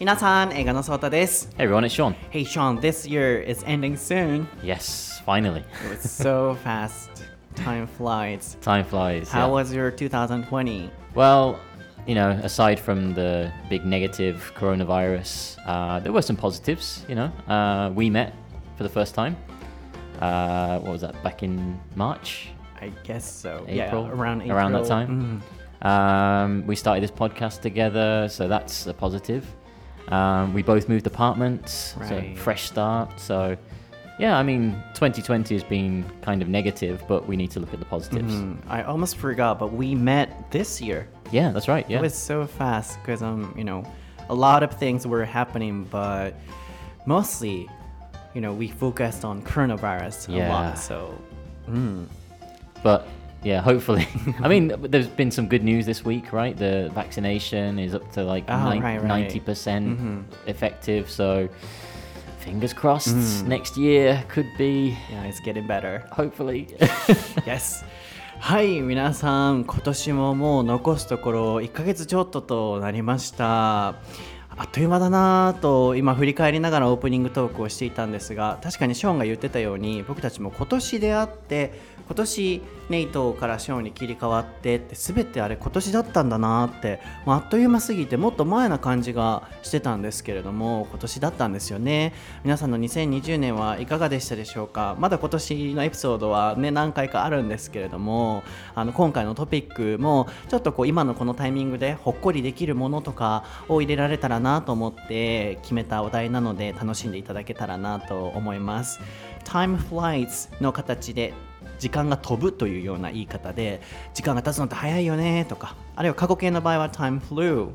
Minasan, Eigo no Sota. Hey everyone, it's Sean. Hey Sean, this year is ending soon. Yes, finally. It was so fast. Time flies. Time flies. How yeah. was your 2020? Well, you know, aside from the big negative coronavirus, uh, there were some positives. You know, uh, we met for the first time. Uh, what was that? Back in March. I guess so. April. Yeah, around April. around that time. Mm. Um, we started this podcast together, so that's a positive. Um, we both moved apartments, so fresh start. So, yeah, I mean, 2020 has been kind of negative, but we need to look at the positives. Mm, I almost forgot, but we met this year. Yeah, that's right. Yeah. It was so fast because um, you know, a lot of things were happening, but mostly, you know, we focused on coronavirus a Yeah. lot. So, mm, But yeah, hopefully. I mean, there's been some good news this week, right? The vaccination is up to like Oh, nine- right, right. 90% percent Mhm. effective. So fingers crossed Mm. next year could be, yeah, it's getting better. hopefully. yes. はい、皆さん、今年ももう残すところ1ヶ月ちょっととなりました。あっという間だなぁと今振り返りながらオープニングトークをしていたんですが確かにショーンが言ってたように僕たちも今年出会って今年ネイトからショーに切り替わってって全てあれ今年だったんだなってもうあっという間すぎてもっと前な感じがしてたんですけれども今年だったんですよね。皆さんの2020年はいかがでしたでしょうか？まだ今年のエピソードはね何回かあるんですけれどもあの今回のトピックもちょっとこう今のこのタイミングでほっこりできるものとかを入れられたらなと思って決めたお題なので楽しんでいただけたらなと思います。Time flies の形で時間が飛ぶというような言い方で時間が経つのって早いよねとかあるいは過去形の場合は time flew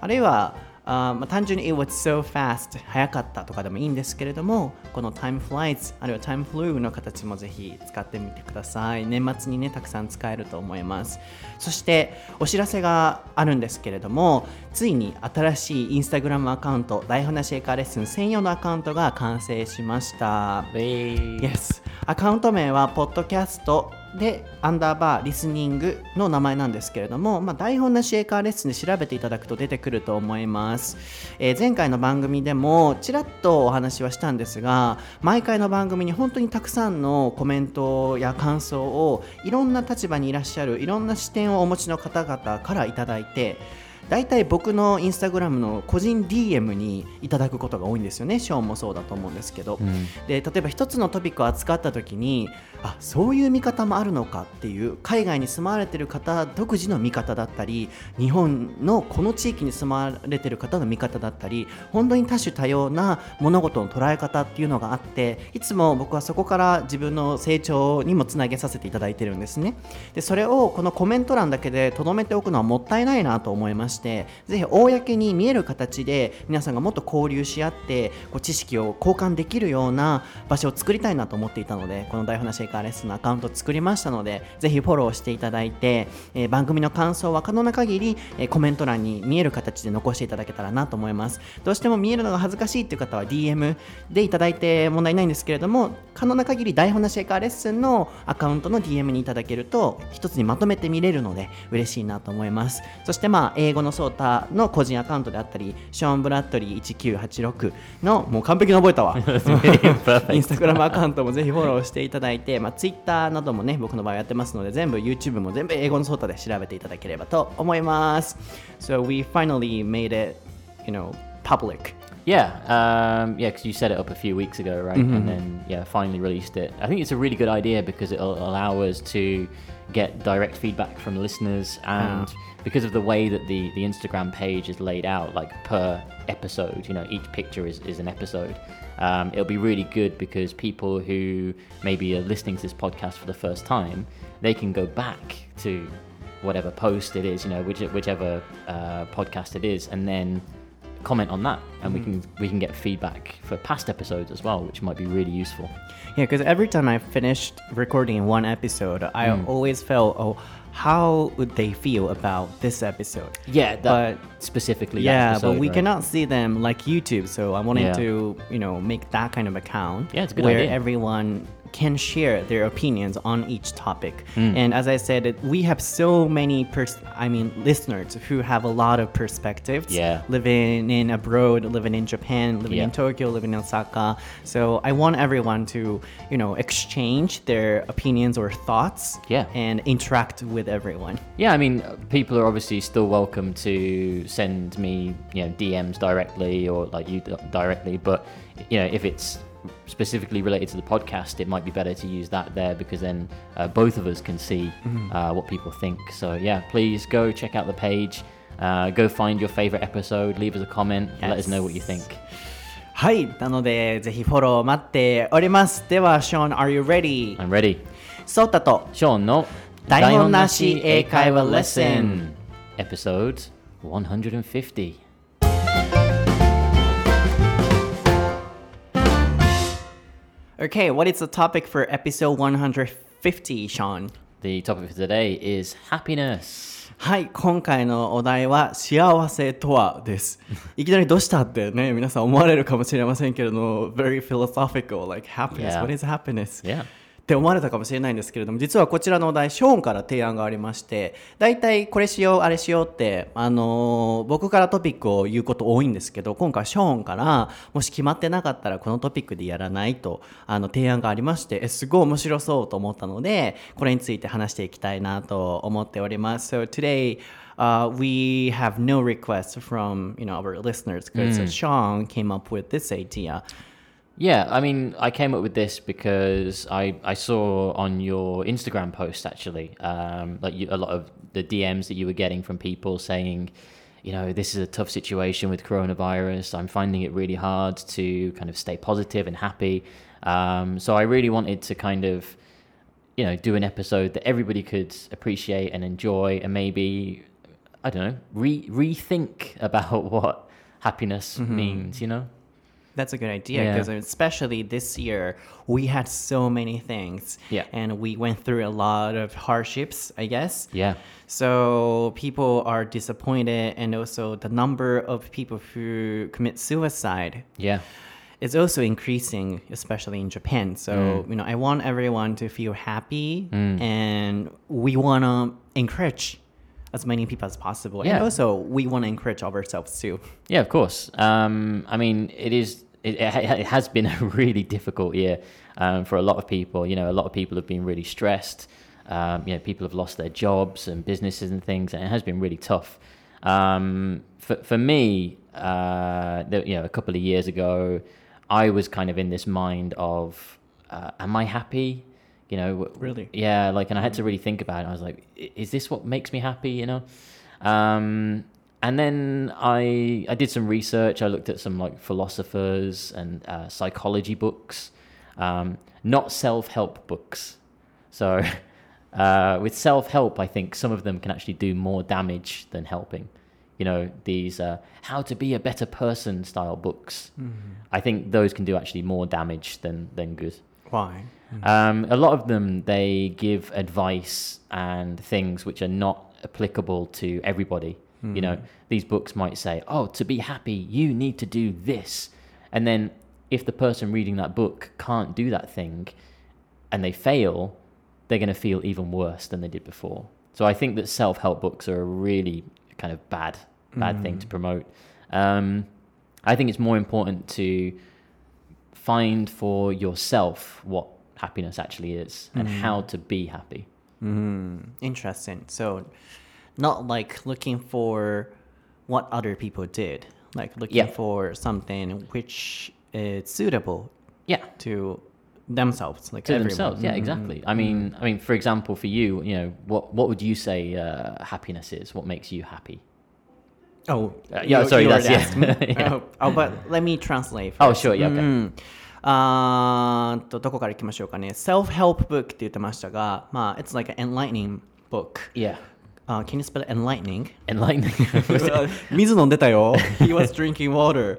あるいはあーまあ単純に it was so fast 早かったとかでもいいんですけれどもこの time flies あるいは time flew の形もぜひ使ってみてください。年末にねたくさん使えると思います。そしてお知らせがあるんですけれどもついに新しいインスタグラムアカウント台本なしエカーレッスン専用のアカウントが完成しました。Yes アカウント名はポッドキャストでアンダーバーリスニングの名前なんですけれども、まあ、台本なしエカーレッスンで調べていただくと出てくると思います、えー前回の番組でもちらっとお話はしたんですが毎回の番組に本当にたくさんのコメントや感想をいろんな立場にいらっしゃるいろんな視点をお持ちの方々からいただいて大体僕のインスタグラムの個人 DM にいただくことが多いんですよね。ショーンもそうだと思うんですけど、で例えば一つのトピックを扱った時にあそういう見方もあるのかっていう海外に住まわれてる方独自の見方だったり日本のこの地域に住まわれてる方の見方だったり本当に多種多様な物事の捉え方っていうのがあっていつも僕はそこから自分の成長にもつなげさせていただいてるんですね。でそれをこのコメント欄だけで留めておくのはもったいないなと思いまししてぜひ公に見える形で皆さんがもっと交流し合ってこう知識を交換できるような場所を作りたいなと思っていたのでこの台本なシェイカーレッスンのアカウントを作りましたのでぜひフォローしていただいて、えー番組の感想は可能な限り、えーコメント欄に見える形で残していただけたらなと思います。どうしても見えるのが恥ずかしいっていう方は DM でいただいて問題ないんですけれども可能な限り台本なシェイカーレッスンのアカウントの DM にいただけると一つにまとめて見れるので嬉しいなと思います。そしてまあ英語のソータの個人アカウントであったりショーン・ブラッドリー1986のもう完璧に覚えたわ.インスタグラムアカウントもぜひフォローしていただいて、まあ、Twitter などもね僕の場合やってますので全部 YouTube も全部英語のソータで調べていただければと思います So we finally made it you know public Yeah, um, yeah, because you set it up a few weeks ago, right? And then, yeah, finally released it. I think it's a really good idea because it'll allow us to get direct feedback from listeners, and because of the way that the the Instagram page is laid out, like per episode, you know, each picture is is an episode. Um, it'll be really good because people who maybe are listening to this podcast for the first time, they can go back to whatever post it is, you know, which, whichever uh, podcast it is, and then comment on that, and we can we can get feedback for past episodes as well, which might be really useful. Yeah, because every time I finished recording one episode, I always felt, oh, how would they feel about this episode? Yeah, But- specifically. that Yeah, episode, but we right? cannot see them like YouTube, so I wanted Yeah. to, you know, make that kind of account Yeah, it's a good where idea. everyone can share their opinions on each topic. Hmm. And as I said, we have so many pers- I mean listeners who have a lot of perspectives. Yeah. Living in abroad, living in Japan, living in Tokyo, living in Osaka. So I want everyone to, you know, exchange their opinions or thoughts Yeah. and interact with everyone. Yeah, I mean, people are obviously still welcome to send me, you know, DMs directly or like you directly. But you know, if it's specifically related to the podcast, it might be better to use that there because then uh, both of us can see uh, what people think. So yeah, please go check out the page. Uh, go find your favorite episode. Leave us a comment. Let us know what you think. はい。なので、ぜひフォロー待っております。では、ショーン、are you ready? I'm ready. ソータとショーンの台本なし英会話レッスン Episode 150. Okay, what is the topic for episode 150, Sean? The topic for today is happiness. はい、今回のお題は幸せとはです。いきなりどうしたってね、皆さん思われるかもしれませんけれども、very philosophical, like happiness, Yeah. what is happiness? Yeah. って思われたかもしれないんですけれども実はこちらのお題ショーンから提案がありまして大体これしようあれしようって、あのー僕からトピックを言うこと多いんですけど今回ショーンからもし決まってなかったらこのトピックでやらないとあの提案がありましてえすごい面白そうと思ったのでこれについて話していきたいなと思っております。So today Uh, we have no requests from you know our listeners because Sean came up with this idea. Yeah, I mean, I came up with this because I, I saw on your Instagram post actually, um, like you, a lot of the DMs that you were getting from people saying, you know, this is a tough situation with coronavirus. I'm finding it really hard to kind of stay positive and happy. Um, so I really wanted to kind of, you know, do an episode that everybody could appreciate and enjoy, and maybe, I don't know, re- rethink about what happiness means. You know. That's a good idea Yeah. because especially this year we had so many things. Yeah. And we went through a lot of hardships, I guess. Yeah. So people are disappointed and also the number of people who commit suicide Yeah. is also increasing, especially in Japan. So, Mm. you know, I want everyone to feel happy and we want to encourage as many people as possible. And Yeah. also we want to encourage ourselves too. Yeah, of course. Um, I mean, it is. It, it it has been a really difficult year um, for a lot of people. You know, a lot of people have been really stressed. Um, you know, people have lost their jobs and businesses and things, and it has been really tough. Um, for for me, uh, the, you know, a couple of years ago, I was kind of in this mind of, uh, am I happy? You know, Really? yeah, like, and I had to really think about it. I was like, is this what makes me happy? You know, um, and then I I did some research. I looked at some like philosophers and uh, psychology books, um, not self help books. So uh, with self help, I think some of them can actually do more damage than helping. You know, these uh, how to be a better person style books. I think those can do actually more damage than than good. Why? Um, a lot of them they give advice and things which are not applicable to everybody. You know, hmm. these books might say, "Oh, to be happy, you need to do this," and then if the person reading that book can't do that thing, and they fail, they're going to feel even worse than they did before. So I think that self-help books are a really kind of bad, bad thing to hmm. promote. Um, I think it's more important to find for yourself what happiness actually is and hmm. how to be happy. Interesting. So, not like looking for what other people did, like looking Yeah. for something which is suitable Yeah, to themselves, like to everyone. themselves. Yeah, exactly. I mean, I mean, for example, for you, you know, what what would you say uh, happiness is? What makes you happy? Oh, Uh, yeah, you- sorry, you that's- already yeah. asked me. Yeah. oh, oh, but let me translate. Oh, first. sure, yeah, okay. うんあーっとどこから行きましょうかね。Self-help book って言ってましたが、まあ、it's like an enlightening book. Yeah, Uh, can you spell enlightening? enlightening. 水飲んでたよ。He was drinking water.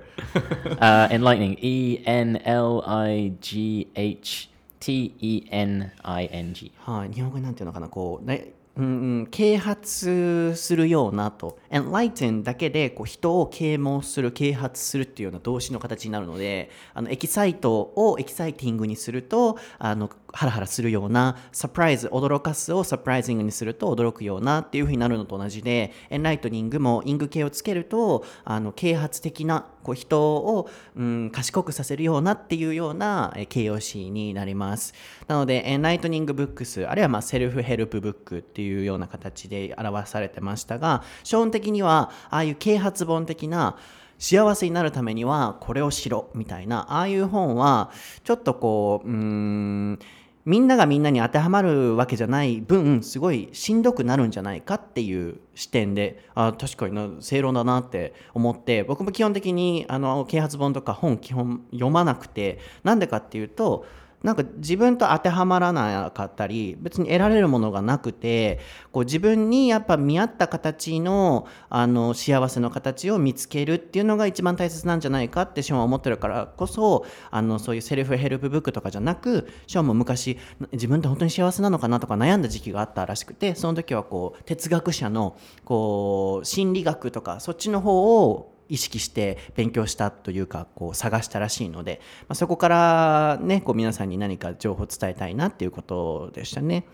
uh, enlightening. E N L I G H T E N I N G. はい、日本語になんていうのかな、こう、ね、うんうん、啓発するようなと、enlighten だけでこう人を啓蒙する、啓発するっていうような動詞の形になるので、あのエキサイトをエキサイティングにすると、あのハラハラするようなサプライズ驚かすをサプライズングにすると驚くようなっていう風になるのと同じでエンライトニングもイング系をつけるとあの啓発的なこう人を、うん、賢くさせるようなっていうような形容詞になります。なのでエンライトニングブックスあるいはまあセルフヘルプブックっていうような形で表されてましたが基本的にはああいう啓発本的な幸せになるためにはこれをしろみたいなああいう本はちょっとこううーんみんながみんなに当てはまるわけじゃない分すごいしんどくなるんじゃないかっていう視点であ確かにな正論だなって思って僕も基本的にあの啓発本とか本基本読まなくてなんでかっていうとなんか自分と当てはまらなかったり別に得られるものがなくてこう自分にやっぱ見合った形のあの幸せの形を見つけるっていうのが一番大切なんじゃないかってショーンは思ってるからこそあのそういうセルフヘルプブックとかじゃなくショーンも昔自分って本当に幸せなのかなとか悩んだ時期があったらしくてその時はこう哲学者のこう心理学とかそっちの方を意識して勉強したというかこう探したらしいので、まあ、そこからねこう皆さんに何か情報を伝えたいなっていうことでしたね。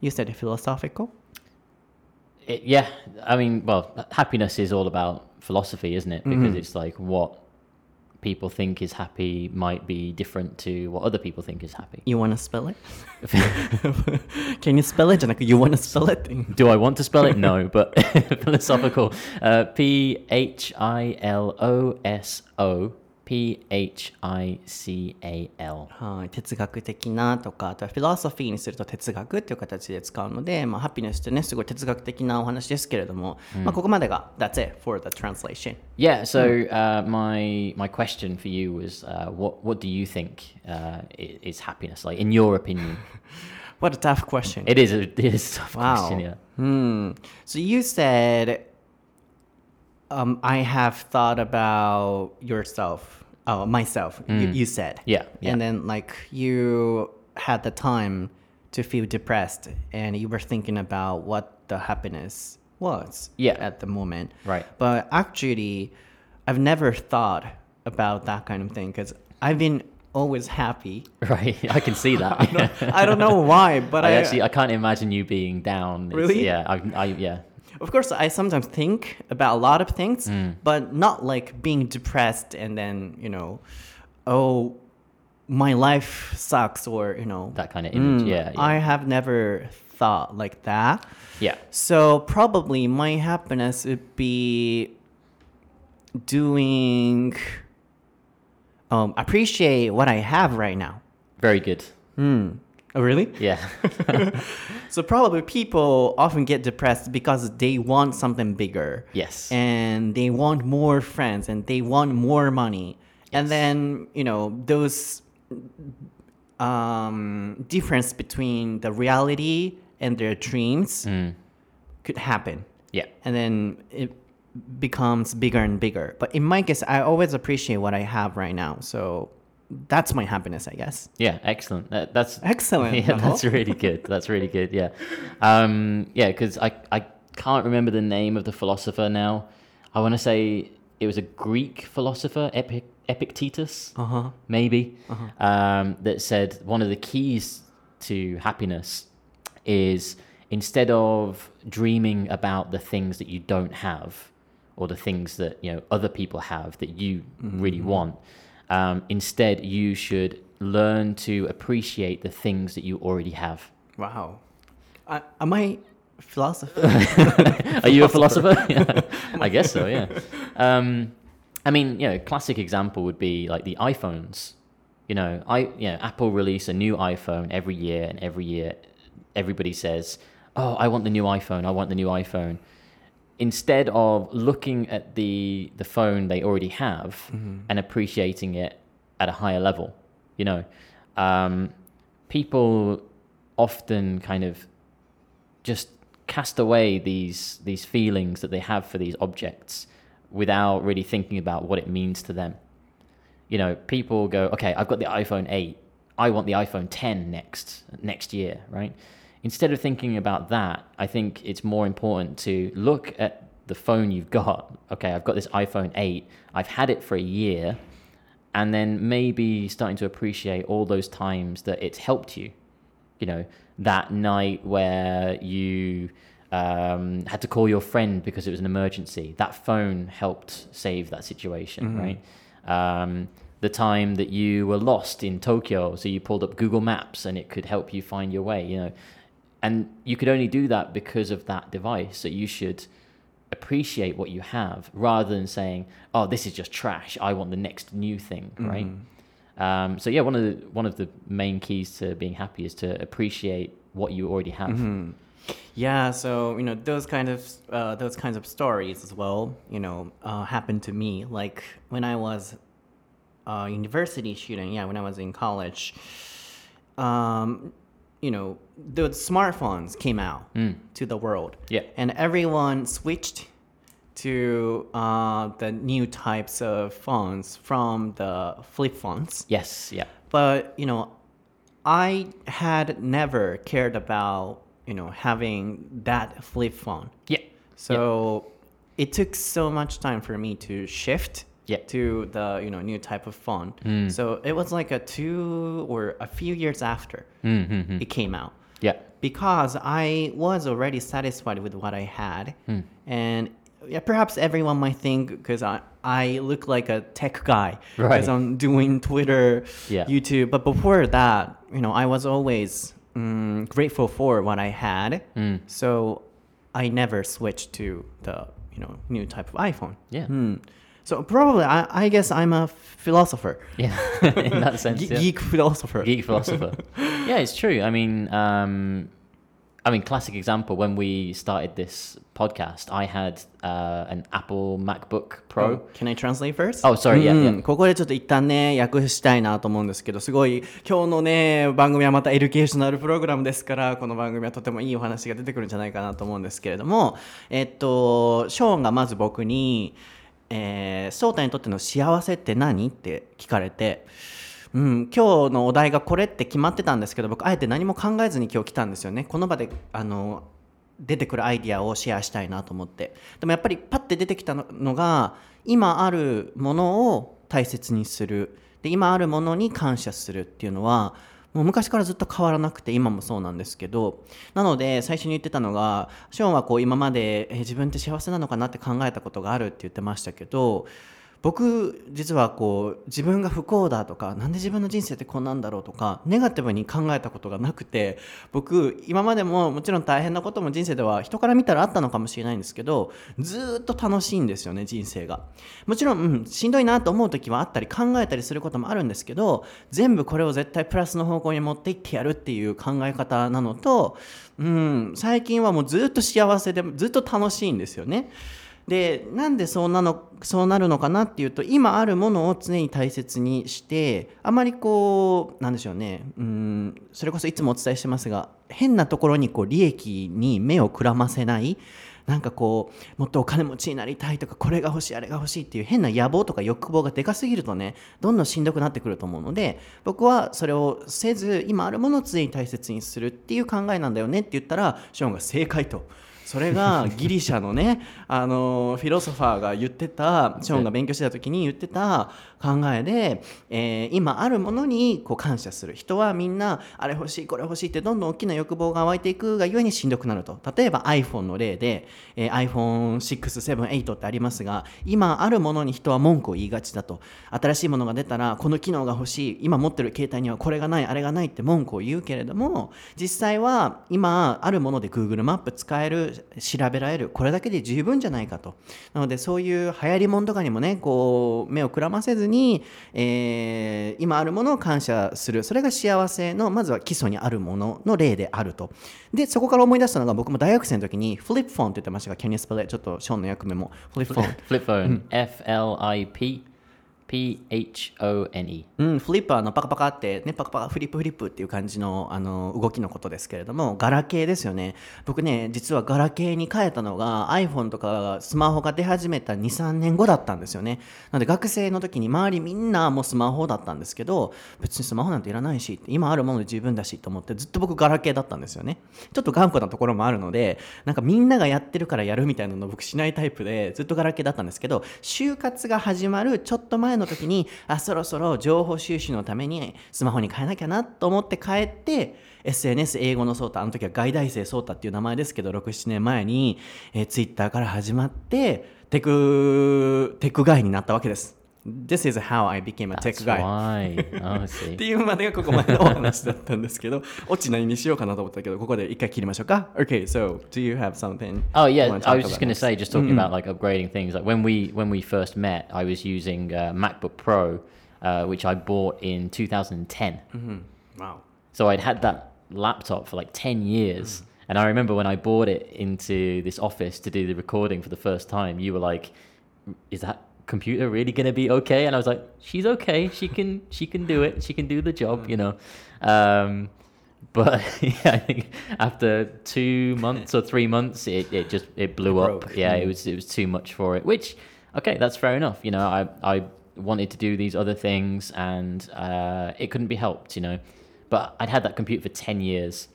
You said philosophical? It, yeah, I mean, well, happiness is all about philosophy, isn't it? Because it's like what people think is happy might be different to what other people think is happy. You want to spell it? Can you spell it, Janaka? You want to spell it? Do I want to spell it? No, but philosophical. Uh, P H I L O S O P H I C A L. はい、哲学的なとかあとはフィロソフィーにすると哲学っていう形で使うので、まあ、ハピネスってねすごい哲学的なお話ですけれども、まあ、ここまでが That's it for the translation Yeah. So uh, my my question for you was, uh, what what do you think uh, i- is happiness? Like in your opinion, What a tough question it is a it is a tough Wow. question. Yeah. Hmm. So you said, um, I have thought about yourself, oh, myself. You, you said, Yeah, yeah. and then like you had the time to feel depressed, and you were thinking about what the happiness was, Yeah. at the moment, Right. But actually, I've never thought about that kind of thing because I've been always happy. Right. I can see that. I don't know why, but I I, actually I can't imagine you being down. It's- Really? Yeah. I, I yeah. Of course, I sometimes think about a lot of things, Mm. but not like being depressed and then, you know, oh, my life sucks or, you know, That kind of image. mm, yeah. Yeah. I have never thought like that. yeah. So probably my happiness would be doing, um, appreciate what I have right now. Very good. Oh, really? Yeah. So probably people often get depressed because they want something bigger. yes. And they want more friends and they want more money. And then, you know, those um, difference between the reality and their dreams could happen. yeah. And then it becomes bigger and bigger. But in my case, I always appreciate what I have right now. So that's my happiness, I guess. Yeah, excellent. That, that's Excellent. Yeah, that's really good. That's really good. Yeah, um, yeah. Because I I can't remember the name of the philosopher now. I want to say it was a Greek philosopher, Epic, Epictetus, Uh-huh. maybe, um, that said one of the keys to happiness is instead of dreaming about the things that you don't have or the things that you know other people have that you really want um, instead you should learn to appreciate the things that you already have Wow. I, am I philosopher? are you a philosopher yeah. i guess so yeah um, i mean you know classic example would be like the iphones you know i you know apple release a new iphone every year and every year everybody says oh i want the new iphone i want the new iphone instead of looking at the the phone they already have and appreciating it at a higher level you know? Um, people often kind of just cast away these these feelings that they have for these objects without really thinking about what it means to them. You know people go okay i've got the iphone 8 i want the iphone 10 next next year right instead of thinking about that i think it's more important to look at the phone you've got okay i've got this iphone 8 i've had it for a year and then maybe starting to appreciate all those times that it's helped you you know, that night where you um, had to call your friend because it was an emergency. That phone helped save that situation, right? Um, the time that you were lost in Tokyo, so you pulled up Google Maps and it could help you find your way, you know. And you could only do that because of that device. So you should appreciate what you have rather than saying, "Oh, this is just trash. I want the next new thing." Right. Um, so yeah, one of the one of the main keys to being happy is to appreciate what you already have. Yeah, so you know those kind of uh, those kinds of stories as well. You know, uh, happened to me. Like when I was a university student. Yeah, when I was in college. Um, you know, the smartphones came out to the world. Yeah. and everyone switched to uh, the new types of phones from the flip phones. Yes. Yeah. But you know, I had never cared about you know having that flip phone. Yeah. So it took so much time for me to shift Yeah. to the you know new type of phone. So it was like a two or a few years after Mm-hmm. it came out Yeah. because I was already satisfied with what I had, Hmm. and yeah, perhaps everyone might think because I I look like a tech guy Right. because I'm doing Twitter, Yeah. YouTube, but before that, you know, I was always mm, grateful for what I had, Hmm. so I never switched to the you know new type of iPhone. Yeah. Hmm. So probably I, I guess I'm a philosopher, Yeah. In that sense. Ge- yeah. geek philosopher. geek philosopher. yeah, it's true. I mean, um, I mean, classic example. When we started this podcast, I had uh, an Apple MacBook Pro. Oh, Can I translate first? Oh, sorry, yeah, うん yeah. ここでちょっと一旦ね、訳したいなと思うんですけど、すごい、今日のね、番組はまたエデュケーショナルプログラムですから、この番組はとてもいいお話が出てくるんじゃないかなと思うんですけれども、えっと、ショーンがまず僕に、えー、翔太にとっての幸せって何？って聞かれて、うん、今日のお題がこれって決まってたんですけど僕あえて何も考えずに今日来たんですよね。この場であの出てくるアイディアをシェアしたいなと思って。でもやっぱりパッて出てきたののが今あるものを大切にする。で今あるものに感謝するっていうのはもう昔からずっと変わらなくて今もそうなんですけどなので最初に言ってたのがショーンはこう今まで、えー自分って幸せなのかなって考えたことがあるって言ってましたけど僕実はこう自分が不幸だとかなんで自分の人生ってこんなんだろうとかネガティブに考えたことがなくて僕今までももちろん大変なことも人生では人から見たらあったのかもしれないんですけどずっと楽しいんですよね人生がもちろん、うん、しんどいなと思う時はあったり考えたりすることもあるんですけど全部これを絶対プラスの方向に持っていってやるっていう考え方なのと、うん、最近はもうずっと幸せでずっと楽しいんですよね。でなんでそうなのそうなるのかなっていうと今あるものを常に大切にしてあまりこうなんでしょうねうんそれこそいつもお伝えしてますが変なところにこう利益に目をくらませないなんかこうもっとお金持ちになりたいとかこれが欲しいあれが欲しいっていう変な野望とか欲望がでかすぎるとねどんどんしんどくなってくると思うので僕はそれをせず今あるものを常に大切にするっていう考えなんだよねって言ったらショーンが正解と。それが ギリシャのねあのフィロソファーが言ってたショーンが勉強してた時に言ってた考えで、えー今あるものにこう感謝する人はみんなあれ欲しいこれ欲しいってどんどん大きな欲望が湧いていくがゆえにしんどくなると。例えば iPhone の例で、えー iPhone678 ってありますが今あるものに人は文句を言いがちだと。新しいものが出たらこの機能が欲しい。今持ってる携帯にはこれがないあれがないって文句を言うけれども実際は今あるもので Google マップ使える調べられる。これだけで十分じゃないかと。なのでそういう流行りもんとかにもねこう目をくらませずに、えー今あるものを感謝する。それが幸せのまずは基礎にあるものの例であると。でそこから思い出したのが僕も大学生の時にフリップフォンって言ってましたが Can you spell it? ちょっとショーンの役目も。フリップフォン Flip phone. F L I P. P H O N P-H-O-N-E うん、フリップはあのパカパカってねパカパカフリップフリップっていう感じのあの動きのことですけれどもガラケーですよね。僕ね実はガラケーに変えたのが iPhone とかスマホが出始めた23年後だったんですよね。なので学生の時に周りみんなもうスマホだったんですけど別にスマホなんていらないし今あるもので十分だしと思ってずっと僕ガラケーだったんですよね。ちょっと頑固なところもあるのでなんかみんながやってるからやるみたいなの僕しないタイプでずっとガラケーだったんですけど就活が始まるちょっと前の時にあそろそろ情報収集のためにスマホに変えなきゃなと思って変えて SNS 英語のソータ、あの時は外大生ソータっていう名前ですけど、6、7年前に、えー、Twitter から始まって、テク、テク外になったわけです。This is how I became a tech That's guy. why. Oh, I って see. いうまでがここまでのお話だったんですけど、オチ何にしようかなと思ったけど、ここで一回切りましょうか。Okay, so do you have something? Oh you yeah, wanna I talk was just about going to next? say, just talking about like upgrading things. Like when we when we first met, I was using uh, MacBook Pro, uh, which I bought in 2010. Wow. So I'd had that laptop for like 10 years. And I remember when I bought it into this office to do the recording for the first time, you were like, is that computer really going to be okay? And I was like, she's okay. She can, she can do it. She can do the job, you know? Um, but yeah, I think after two months or three months, it, it just, it blew up. broke. Yeah, it was, it was too much for it, which, okay, that's fair enough. You know, I, I wanted to do these other things and uh, it couldn't be helped, you know? But I'd had that computer for 10 years.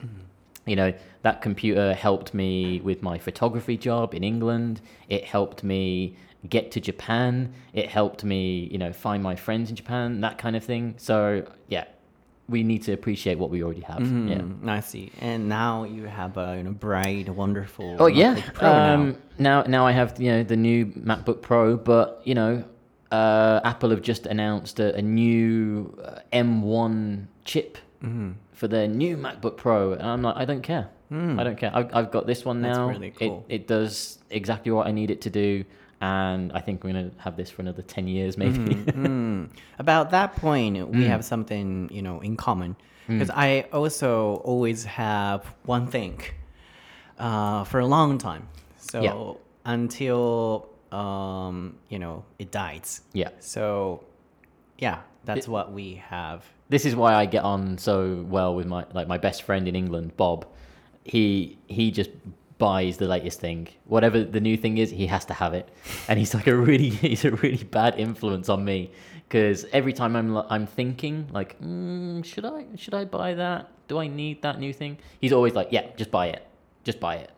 You know, that computer helped me with my photography job in England. It helped me get to Japan. It helped me, you know, find my friends in Japan, that kind of thing. So, yeah, we need to appreciate what we already have. Yeah. Mm, I see. And now you have a you know bright, wonderful. Oh yeah. Pro now. Um, now now I have you know the new MacBook Pro, but you know uh, Apple have just announced a, a new uh, M1 chip Mm-hmm. for their new MacBook Pro, and I'm like, I don't care. I don't care. I've, I've got this one now. really cool. It it does exactly what I need it to do, and I think we're gonna have this for another ten years maybe. Mm. About that point, Mm. we have something you know in common because I also always have one thing uh, for a long time. So Yeah. until um, you know it dies. yeah. So yeah, that's It- what we have. this is why I get on so well with my like my best friend in England, Bob. He he just buys the latest thing, whatever the new thing is, he has to have it, and he's like a really he's a really bad influence on me because every time I'm I'm thinking like, mm, should I should I buy that? Do I need that new thing? He's always like, yeah, just buy it, just buy it.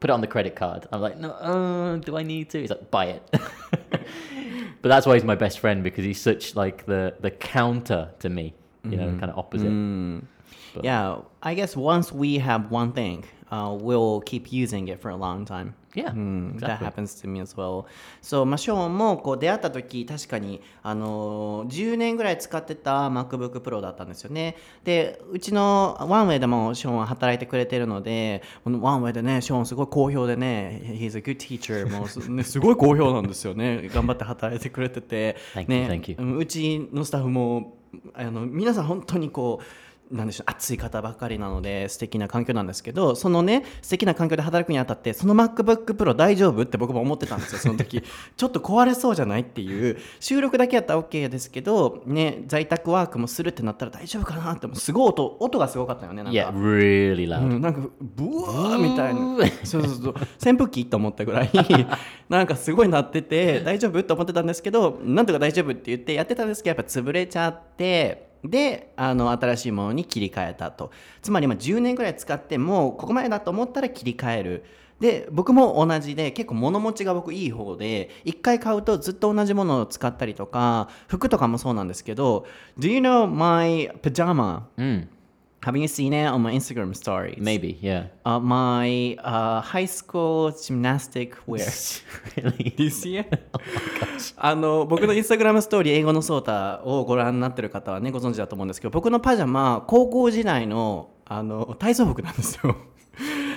Put it on the credit card. I'm like, no, uh, do I need to? He's like, buy it. but that's why he's my best friend because he's such like the the counter to me, you know, kind of opposite. But- Yeah, I guess once we have one thing, uh, we'll keep using it for a long time. Yeah, Mm, that exactly. happens to me as well. So, まあ、ショーンもこう出会った時確かに、あのー10年ぐらい使ってた MacBook Pro だったんですよね。で、うちのワンウェイでもショーンは働いてくれてるので、このワンウェイでね、ショーンすごい好評でね、He's a good teacher もうす,、ね、すごい好評なんですよね。頑張って働いてくれてて、Thank you, ねうちのスタッフもあの皆さん本当にこうなんでしょう熱い方ばかりなので素敵な環境なんですけどそのね素敵な環境で働くにあたってその MacBook Pro 大丈夫って僕も思ってたんですよその時。ちょっと壊れそうじゃないっていう。収録だけやったら OK ですけどね在宅ワークもするってなったら大丈夫かなってもう。すごい音音がすごかったよねなんか。Yeah, really う loud. ん、なんかブワーみたいな。そうそうそう。扇風機と思ったぐらい。なんかすごい鳴ってて大丈夫と思ってたんですけどなんとか大丈夫って言ってやってたんですけどやっぱ潰れちゃってであの新しいものに切り替えたと。つまり今10年ぐらい使ってもここまでだと思ったら切り替える。で僕も同じで結構物持ちが僕いい方で1回買うとずっと同じものを使ったりとか服とかもそうなんですけど Do you know my pajama? うん。Have you seen it on my Instagram stories? maybe, yeah. Uh, my uh, high school gymnastic wear. really? You see it? あの僕のインスタグラムストーリー英語のソータをご覧になってる方はねご存知だと思うんですけど僕のパジャマ高校時代のあの体操服なんですよ。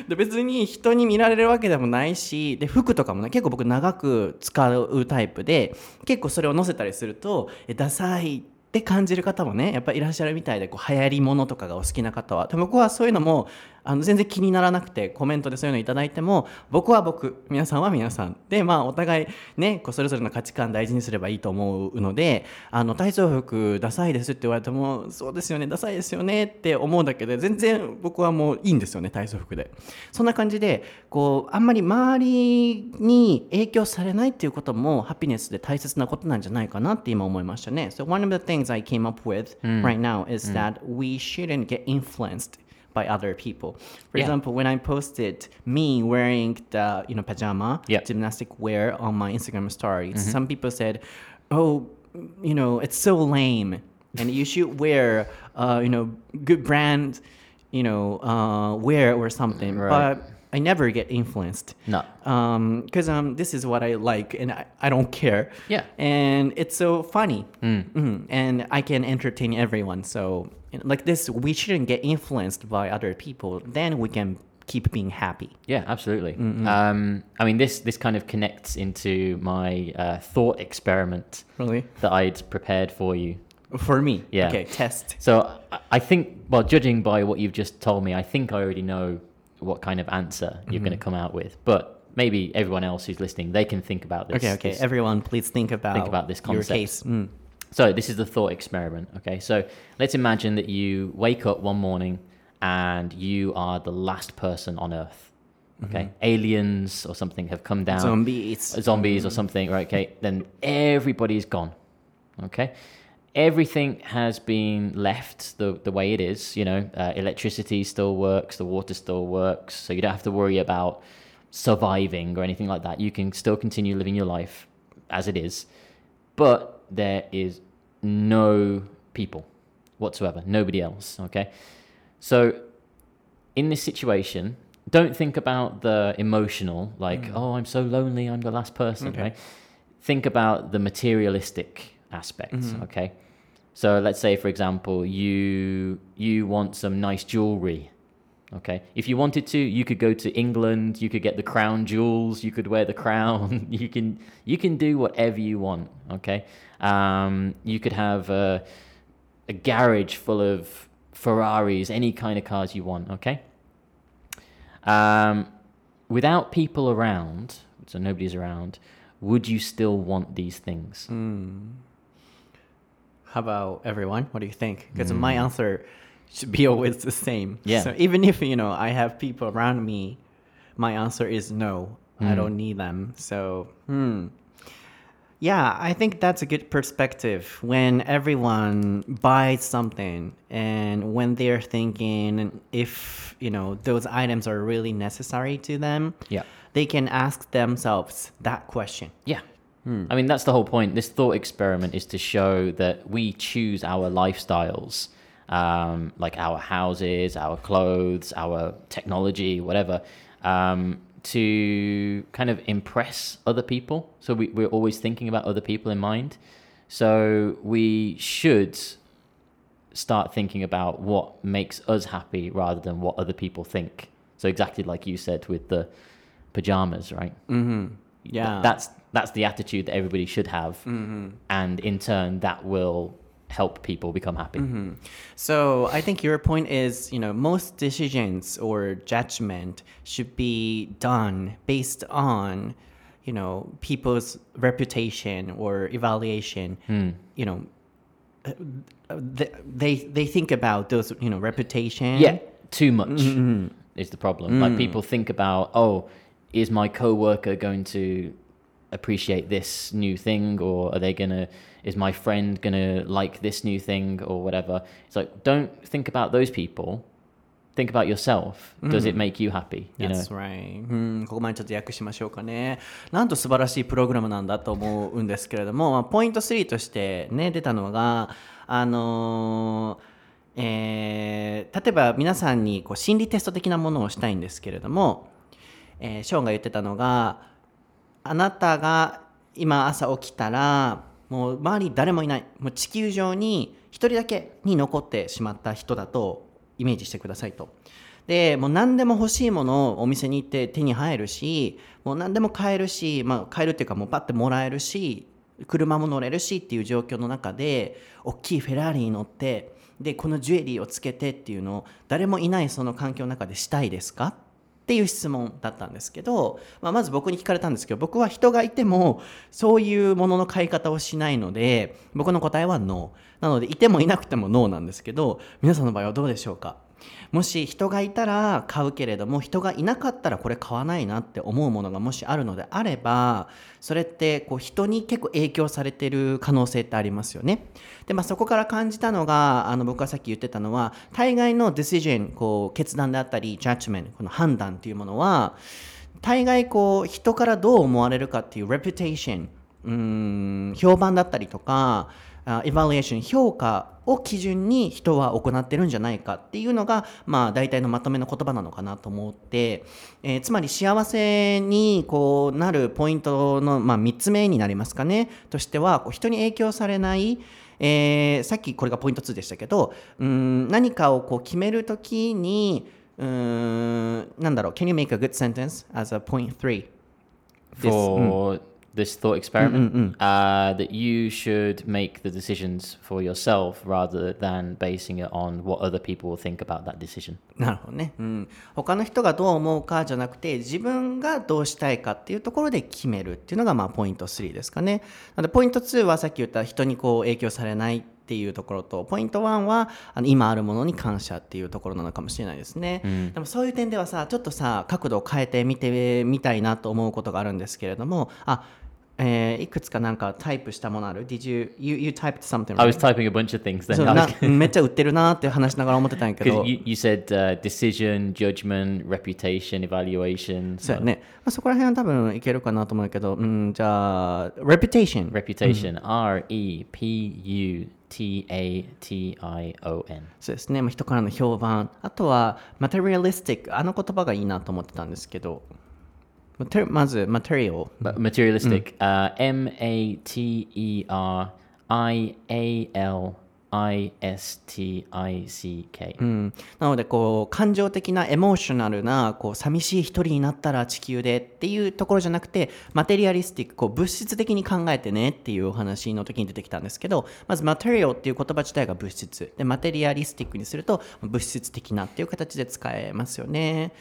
で別に人に見られるわけでもないしで服とかもね結構僕長く使うタイプで結構それを載せたりするとえダサいってって感じる方もねやっぱりいらっしゃるみたいでこう流行りものとかがお好きな方は。で僕はそういうのもあの全然気にならなくてコメントでそういうのいただいても僕は僕皆さんは皆さん。でまあお互いねこうそれぞれの価値観大事にすればいいと思うのであの体操服ダサいですって言われてもそうですよねダサいですよねって思うだけで全然僕はもういいんですよね体操服で。そんな感じでこうあんまり周りに影響されないっていうこともハピネスで大切なことなんじゃないかなって今思いましたね。So one of the things I came up with right now is that we shouldn't get influenced by other people. For Yeah. example, when I posted me wearing the you know pajama Yeah. gymnastic wear on my Instagram stories, some people said, "Oh, you know, it's so lame, and you should wear uh, you know good brand." you know, uh, wear or something. Right. But I never get influenced. No. Um, because um, this is what I like, and I, I don't care. Yeah. And it's so funny, Mhm. and I can entertain everyone. So like this, we shouldn't get influenced by other people. Then we can keep being happy. Yeah, absolutely. Um, I mean, this this kind of connects into my uh, thought experiment Really? that I'd prepared for you. For me. Yeah. Okay. Test. So I think, well, judging by what you've just told me, I think I already know what kind of answer you're going to mm-hmm. come out with. But maybe everyone else who's listening, they can think about this. Okay. Okay. this- Everyone, please think about think about this your concept. case. Mm. So this is the thought experiment. Okay, so let's imagine that you wake up one morning and you are the last person on Earth. Okay, mm-hmm. aliens or something have come down. Zombies. zombies or mm-hmm. something, right? Okay, then everybody's gone. Okay, everything has been left the the way it is. You know, uh, electricity still works, the water still works, so you don't have to worry about surviving or anything like that. You can still continue living your life as it is, but there is no people whatsoever, nobody else. Okay, so in this situation, don't think about the emotional, like, oh, I'm so lonely, I'm the last person, Okay. right? Think about the materialistic aspects, okay? So let's say, for example, you you want some nice jewelry, okay? If you wanted to, you could go to England, you could get the crown jewels, you could wear the crown, you can you can do whatever you want, okay? Um, you could have a, a garage full of Ferraris, any kind of cars you want, okay? Um, without people around, so nobody's around, would you still want these things? How about everyone? What do you think? Because my answer should be always the same. Yeah. So even if you know I have people around me, my answer is no. I don't need them. So hmm. Yeah, I think that's a good perspective when everyone buys something and when they're thinking if, you know, those items are really necessary to them, Yeah. they can ask themselves that question. Yeah. I mean, that's the whole point. This thought experiment is to show that we choose our lifestyles, um, like our houses, our clothes, our technology, whatever, um, to kind of impress other people. So we, we're always thinking about other people in mind. So we should start thinking about what makes us happy rather than what other people think. So exactly like you said with the pajamas, right? Yeah. that's that's the attitude that everybody should have. Mm-hmm. And in turn that will help people become happy. Mm-hmm. So I think your point is, you know, most decisions or judgment should be done based on, you know, people's reputation or evaluation. Hmm. You know, uh, they, uh, they they think about those, you know, reputation. yeah too much mm-hmm. is the problem. Mm. Like people think about oh is my coworker going to appreciate this new thing or are they gonna is my friend gonna like this new thing or whatever it's like don't think about those people think about yourself does it make you happy you know That's right. うん、ここまでちょっと訳しましょうかね。なんと素晴らしいプログラムなんだと思うんですけれども、まあ、ポイント3としてね、出たのが、あのーえー例えば皆さんにこう心理テスト的なものをしたいんですけれども、えーショーンが言ってたのが、あなたが今朝起きたらもう周り誰もいないもう地球上に一人だけに残ってしまった人だとイメージしてくださいと。でもう何でも欲しいものをお店に行って手に入るしもう何でも買えるし、まあ、買えるっていうかもうパッてもらえるし車も乗れるしっていう状況の中で大きいフェラーリに乗ってでこのジュエリーをつけてっていうのを誰もいないその環境の中でしたいですか？っていう質問だったんですけど、まあ、まず僕に聞かれたんですけど僕は人がいてもそういうものの買い方をしないので僕の答えはノー。なのでいてもいなくてもノーなんですけど皆さんの場合はどうでしょうか？もし人がいたら買うけれども人がいなかったらこれ買わないなって思うものがもしあるのであればそれってこう人に結構影響されてる可能性ってありますよね。でまあ、そこから感じたのがあの僕がさっき言ってたのは大概の decision こう決断であったり judgment この判断っていうものは大概こう人からどう思われるかっていう reputation うん評判だったりとかあエバリエーション評価を基準に人は行ってるんじゃないかっていうのが、まあ、大体のまとめの言葉なのかなと思って、えーつまり幸せにこうなるポイントの、まあ、3つ目になりますかね。としてはこう人に影響されないえーさっきこれがポイント2でしたけどうん何かをこう決めるときにうんなんだろう。Can you make a good sentence as a point 3 This- for this thought experiment uh, that you should make the decisions for yourself rather than basing it on what other people will think about that decision. なるほどね、うん、他の人がどう思うかじゃなくて自分がどうしたいかっていうところで決めるっていうのがまあポイント3ですかね。なのでポイント2はさっき言った人にこう影響されないっていうところとポイント1はあの今あるものに感謝っていうところなのかもしれないですね、でもそういう点ではさちょっとさ角度を変えてみてみたいなと思うことがあるんですけれどもあえーいくつかなんかタイプしたものある Did you, you, you typed something I right? was typing a bunch of things then. そう I なめっちゃ売ってるなって話しながら思ってたんやけど you, you said uh, decision, judgment, reputation, evaluation, そうやね。まあ、そこら辺は多分いけるかなと思うけど、うん、じゃあ、reputation。reputation. R E P U T A T I O N. そうですね。まあ、人からの評判。あとは、materialistic。あの言葉がいいなと思ってたんですけど、まず、material。Materialistic. Uh, M A T E R I A L I S T I C K. うん、なのでこう感情的なエモーショナルなこう寂しい一人になったら地球でっていうところじゃなくてマテリアリスティックこう物質的に考えてねっていうお話の時に出てきたんですけどまずマテリアルっていう言葉自体が物質でマテリアリスティックにすると物質的なっていう形で使えますよね。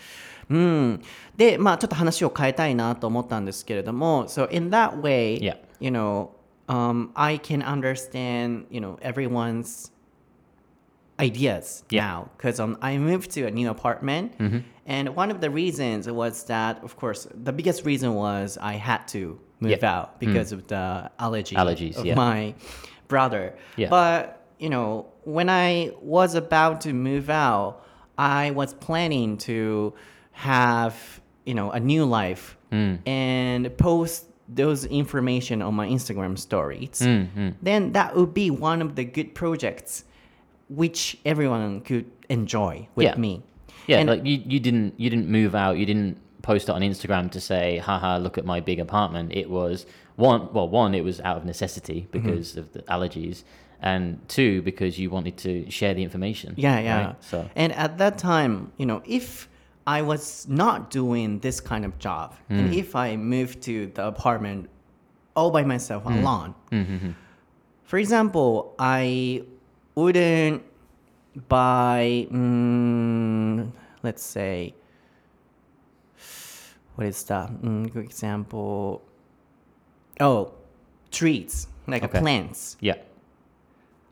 うん、でまあちょっと話を変えたいなと思ったんですけれども So in that way、 Yeah. you know um, I can understand you know everyone's ideas Yeah. now because um, I moved to a new apartment and one of the reasons was that of course the biggest reason was I had to move Yeah. out because of the allergy Allergies, of yeah. my brother Yeah. but you know when I was about to move out I was planning to have you know a new life hmm. and post those information on my Instagram stories hmm, hmm. then that would be one of the good projects which everyone could enjoy with Yeah. me. Yeah, And- like you, you didn't you didn't move out. You didn't post it on Instagram to say, "Haha, look at my big apartment." It was one. Well, one, it was out of necessity mm-hmm. because of the allergies, and two, because you wanted to share the information. Yeah, yeah. right? So And at that time, you know, if I was not doing this kind of job, and hmm. if I moved to the apartment all by myself hmm. alone, hmm, for example, I wouldn't buy, mm, let's say, what is that? Mm, good example. Oh, trees, like Okay. plants. yeah,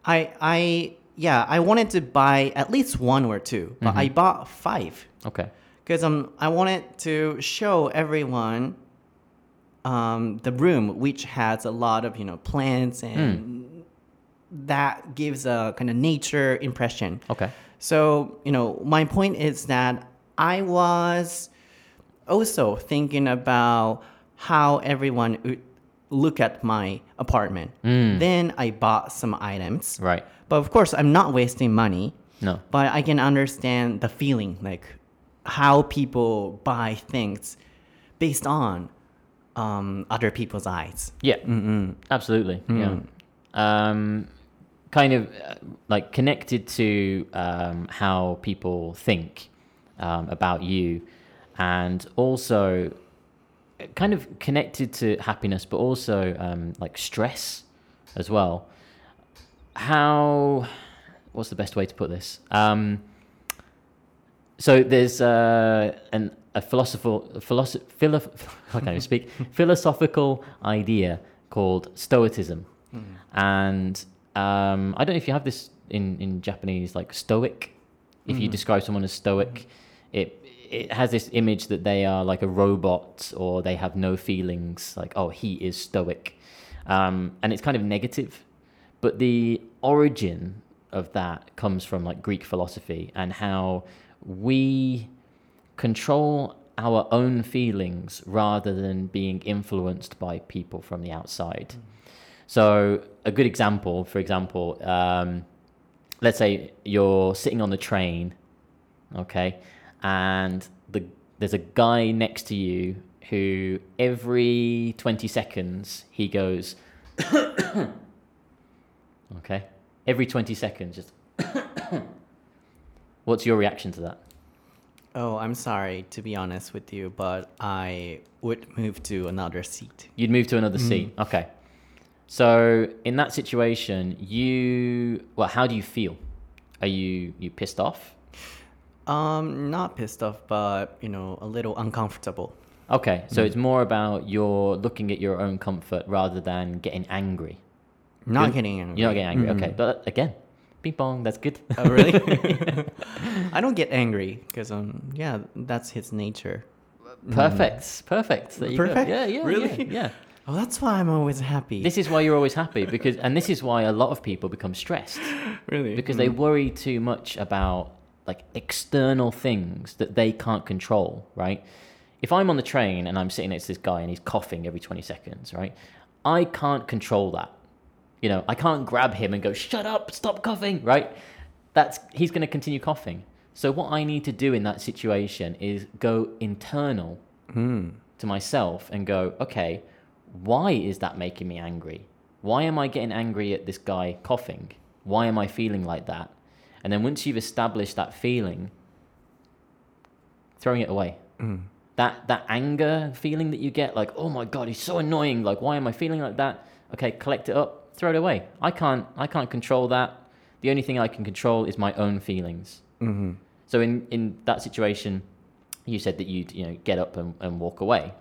I I yeah, I wanted to buy at least one or two, but mm-hmm. I bought five okay, because um I wanted to show everyone um the room which has a lot of you know plants and that gives a kind of nature impression. okay, So, you know, my point is that I was also thinking about how everyone would look at my apartment. Then I bought some items. right. But of course, I'm not wasting money. No, But I can understand the feeling, like how people buy things based on um, other people's eyes. Yeah, absolutely. Yeah, um, kind of uh, like connected to um, how people think um, about you, and also kind of connected to happiness, but also um, like stress as well. How? What's the best way to put this? So there's uh, an a philosophical philosoph- philo- I can't even speak philosophical idea called Stoicism, and um, I don't know if you have this in in Japanese like Stoic. If you describe someone as Stoic, it it has this image that they are like a robot or they have no feelings. Like oh, he is Stoic, um, and it's kind of negative. But the origin of that comes from like Greek philosophy and how we control our own feelings rather than being influenced by people from the outside. So a good example, for example, um, let's say you're sitting on the train, okay, and the there's a guy next to you who every 20 seconds he goes okay every 20 seconds just what's your reaction to that? Oh, I'm sorry to be honest with you, but I would move to another seat. you'd move to another mm. seat. Okay. So in that situation you well how do you feel? Are you you pissed off? Um, not pissed off, but you know, a little uncomfortable. okay so mm. it's more about you're looking at your own comfort rather than getting angry. Not You're- getting angry. you're not getting angry. Mm-hmm. Okay but again ping pong that's good Oh, really? I don't get angry because um, yeah, that's his nature. Perfect. Perfect. There you go. Perfect? Yeah, yeah, Really? Yeah, yeah. Oh, that's why I'm always happy. This is why you're always happy because, and this is why a lot of people become stressed really because they worry too much about like external things that they can't control. Right? If I'm on the train and I'm sitting next to this guy and he's coughing every 20 seconds, right? I can't control that. You know, I can't grab him and go, "Shut up! Stop coughing!" Right? That's he's going to continue coughing. So what I need to do in that situation is go internal hmm. to myself and go, okay, why is that making me angry? Why am I getting angry at this guy coughing? Why am I feeling like that? And then once you've established that feeling, throwing it away. Hmm. That that anger feeling that you get, like, oh my god, he's so annoying. Like, why am I feeling like that? Okay, collect it up, throw it away. I can't I can't control that. The only thing I can control is my own feelings. Mm-hmm. So in in that situation, you said that you'd you know get up and, and walk away.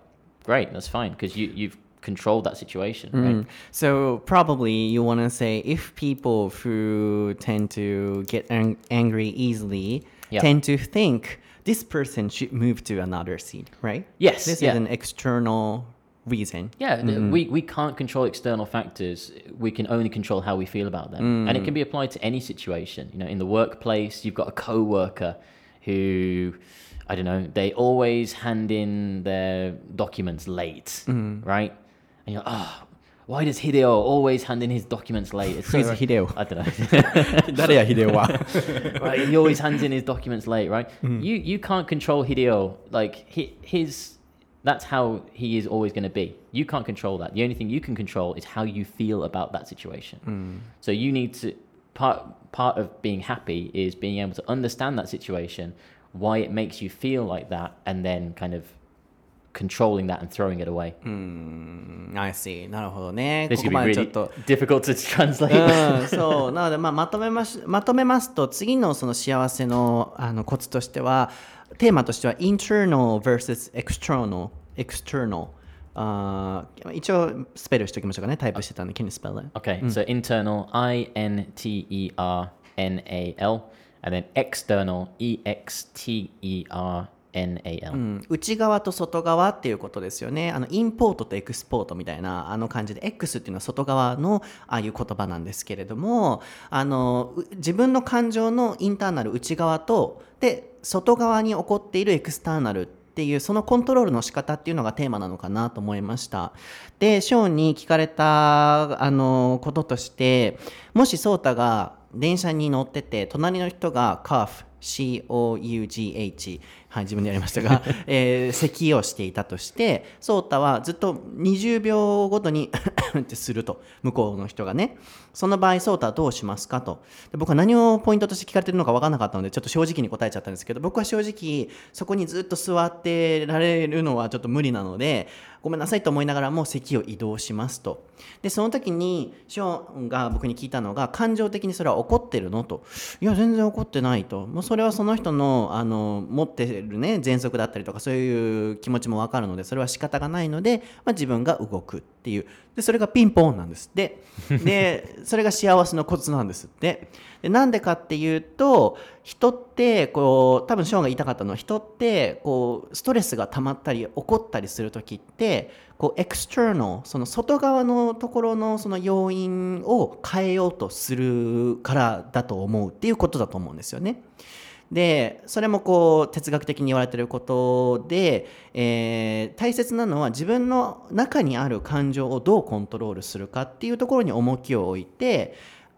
Great, that's fine because you you've controlled that situation, right? Mm. So probably you want to say if people who tend to get ang- angry easily Yeah. tend to think this person should move to another seat, right? Yes, This yeah. is an external reason. Yeah, mm-hmm. we, we can't control external factors. We can only control how we feel about them. Mm. And it mm. can be applied to any situation. You know, in the workplace, you've got a coworker who I don't know, they always hand in their documents late, mm. right? And you're like, oh, why does Hideo always hand in his documents late? It's so, Who's Hideo? I don't know. That is Hideo right, he always hands in his documents late, right? Mm. You you can't control Hideo. Like he, his that's how he is always going to be. You can't control that. The only thing you can control is how you feel about that situation. So you need to part part of being happy is being able to understand that situation, why it makes you feel like that, and then kind of controlling that and throwing it away. I see. なるほどね。 This ここ could be までちょ really っと。 difficult to translate. うん、そうなので、まあ、まとめましまとめますと次のその幸せのあのコツとしては テーマとしては internal versus external external あー一応スペルしておきましょうかねタイプしてたんで Can you spell it? Okay, so internal I N T E R N A L, and then external E X T E R N A L. うん内側と外側っていうことですよね。あのインポートとエクスポートみたいなあの感じで X っていうのは外側のああいう言葉なんですけれどもあのう自分の感情のインターナル内側とで外側に起こっているエクスターナルっていうそのコントロールの仕方っていうのがテーマなのかなと思いました。で、ショーンに聞かれたあのこととしてもしソータが電車に乗ってて隣の人が cough C-O-U-G-H はい自分でやりましたが、えー咳をしていたとしてソータはずっと20秒ごとに ってすると向こうの人がね。その場合ソータはどうしますかと。で僕は何をポイントとして聞かれてるのか分からなかったのでちょっと正直に答えちゃったんですけど僕は正直そこにずっと座ってられるのはちょっと無理なのでごめんなさいと思いながらも席を移動しますと。でその時にショーンが僕に聞いたのが感情的にそれは怒ってるのと。いや全然怒ってないと。もうそれはその人のあの持ってるね喘息だったりとかそういう気持ちも分かるのでそれは仕方がないので、まあ、自分が動くっていう。でそれがピンポーンなんですって。でそれが幸せのコツなんですって。なんでかっていうと人ってこう多分ショーンが言いたかったのは人ってこうストレスが溜まったり怒ったりする時ってこうエクスターナルその外側のところのその要因を変えようとするからだと思うっていうことだと思うんですよね。でそれもこう哲学的に言われてることで、えー大切なのは自分の中にある感情をどうコントロールするかっていうところに重きを置いて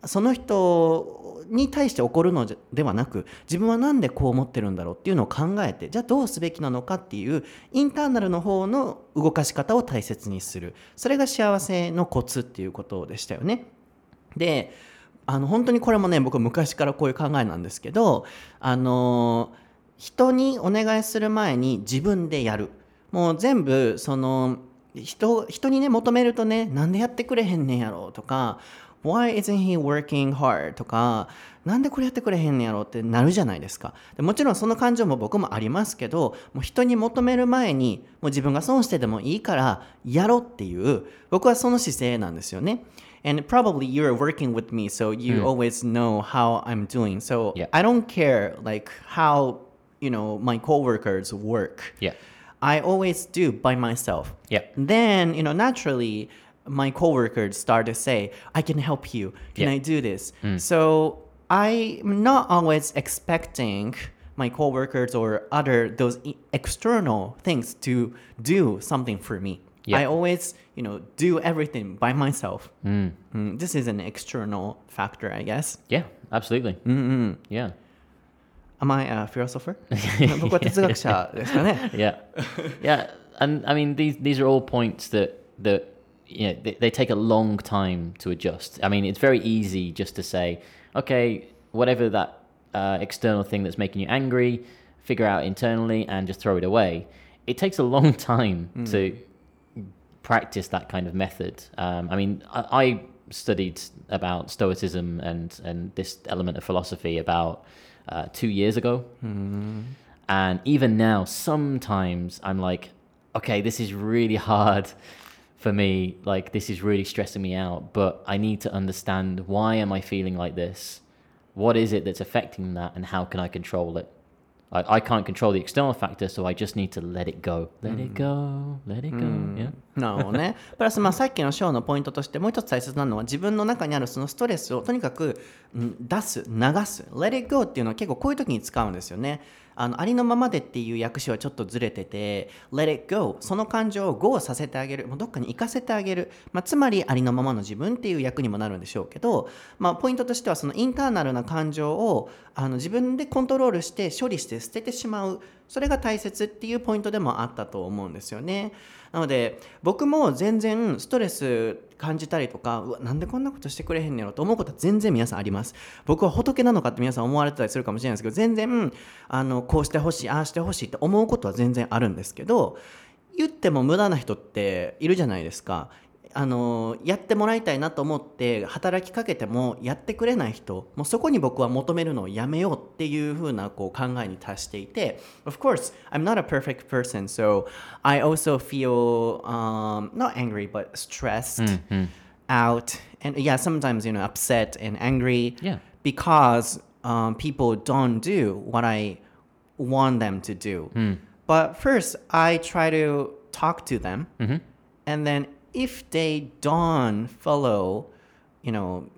その人に対して起こるのではなく自分は何でこう思ってるんだろうっていうのを考えてじゃあどうすべきなのかっていうインターナルの方の動かし方を大切にするそれが幸せのコツっていうことでしたよね。であの本当にこれもね僕昔からこういう考えなんですけどあの人にお願いする前に自分でやるもう全部その人人にね求めるとねなんでやってくれへんねんやろとか Why isn't he working hard? とかなんでこれやってくれへんねんやろってなるじゃないですかでもちろんその感情も僕もありますけどもう人に求める前にもう自分が損してでもいいからやろうっていう僕はその姿勢なんですよね And probably you're working with me, so you always know how I'm doing. So Yeah. I don't care like how you know my coworkers work. Yeah. I always do by myself. Yeah. Then, you know, naturally my coworkers start to say, I can help you. Can Yeah. I do this? So I'm not always expecting my coworkers or other those e- external things to do something for me. Yeah. I always, you know, do everything by myself. Mm, this is an external factor, I guess. Yeah, absolutely. Yeah. Am I a philosopher? 僕は哲学者ですかね。 yeah, yeah, and I mean these these are all points that that you know they, they take a long time to adjust. I mean it's very easy just to say, okay, whatever that uh, external thing that's making you angry, figure out internally and just throw it away. It takes a long time to practice that kind of method. Um, I mean, I, I studied about Stoicism and and this element of philosophy about uh, two years ago, and even now, sometimes I'm like, okay, this is really hard for me. Like, this is really stressing me out. But I need to understand why am I feeling like this? What is it that's affecting that, and how can I control it? I, I can't control the external factor, so I just need to let it go. Let it go. Let it go. Yeah. なるほどね。プラス、まあ、さっきのショーのポイントとしてもう一つ大切なのは自分の中にあるそのストレスをとにかくうん出す、流す。Let it go っていうのは結構こういう時に使うんですよね。 あのありのままでっていう訳詞はちょっとずれてて Let it go その感情を go させてあげるもうどっかに行かせてあげる、まあ、つまりありのままの自分っていう役にもなるんでしょうけど、まあ、ポイントとしてはそのインターナルな感情をあの自分でコントロールして処理して捨ててしまうそれが大切っていうポイントでもあったと思うんですよね。なので僕も全然ストレス感じたりとかうわなんでこんなことしてくれへんねやろと思うことは全然皆さんあります。僕は仏なのかって皆さん思われてたりするかもしれないですけど全然あのこうしてほしいああしてほしいって思うことは全然あるんですけど言っても無駄な人っているじゃないですか。あのやってもらいたいなと思って働きかけてもやってくれない人もうそこに僕は求めるのをやめようっていう風なこう考えに達していて Of course I'm not a perfect person so I also feel um, not angry but stressed out and yeah sometimes you know upset and angry Yeah. because um, people don't do what I want them to do. But first, I try to talk to them, and then if they don't follow, you know,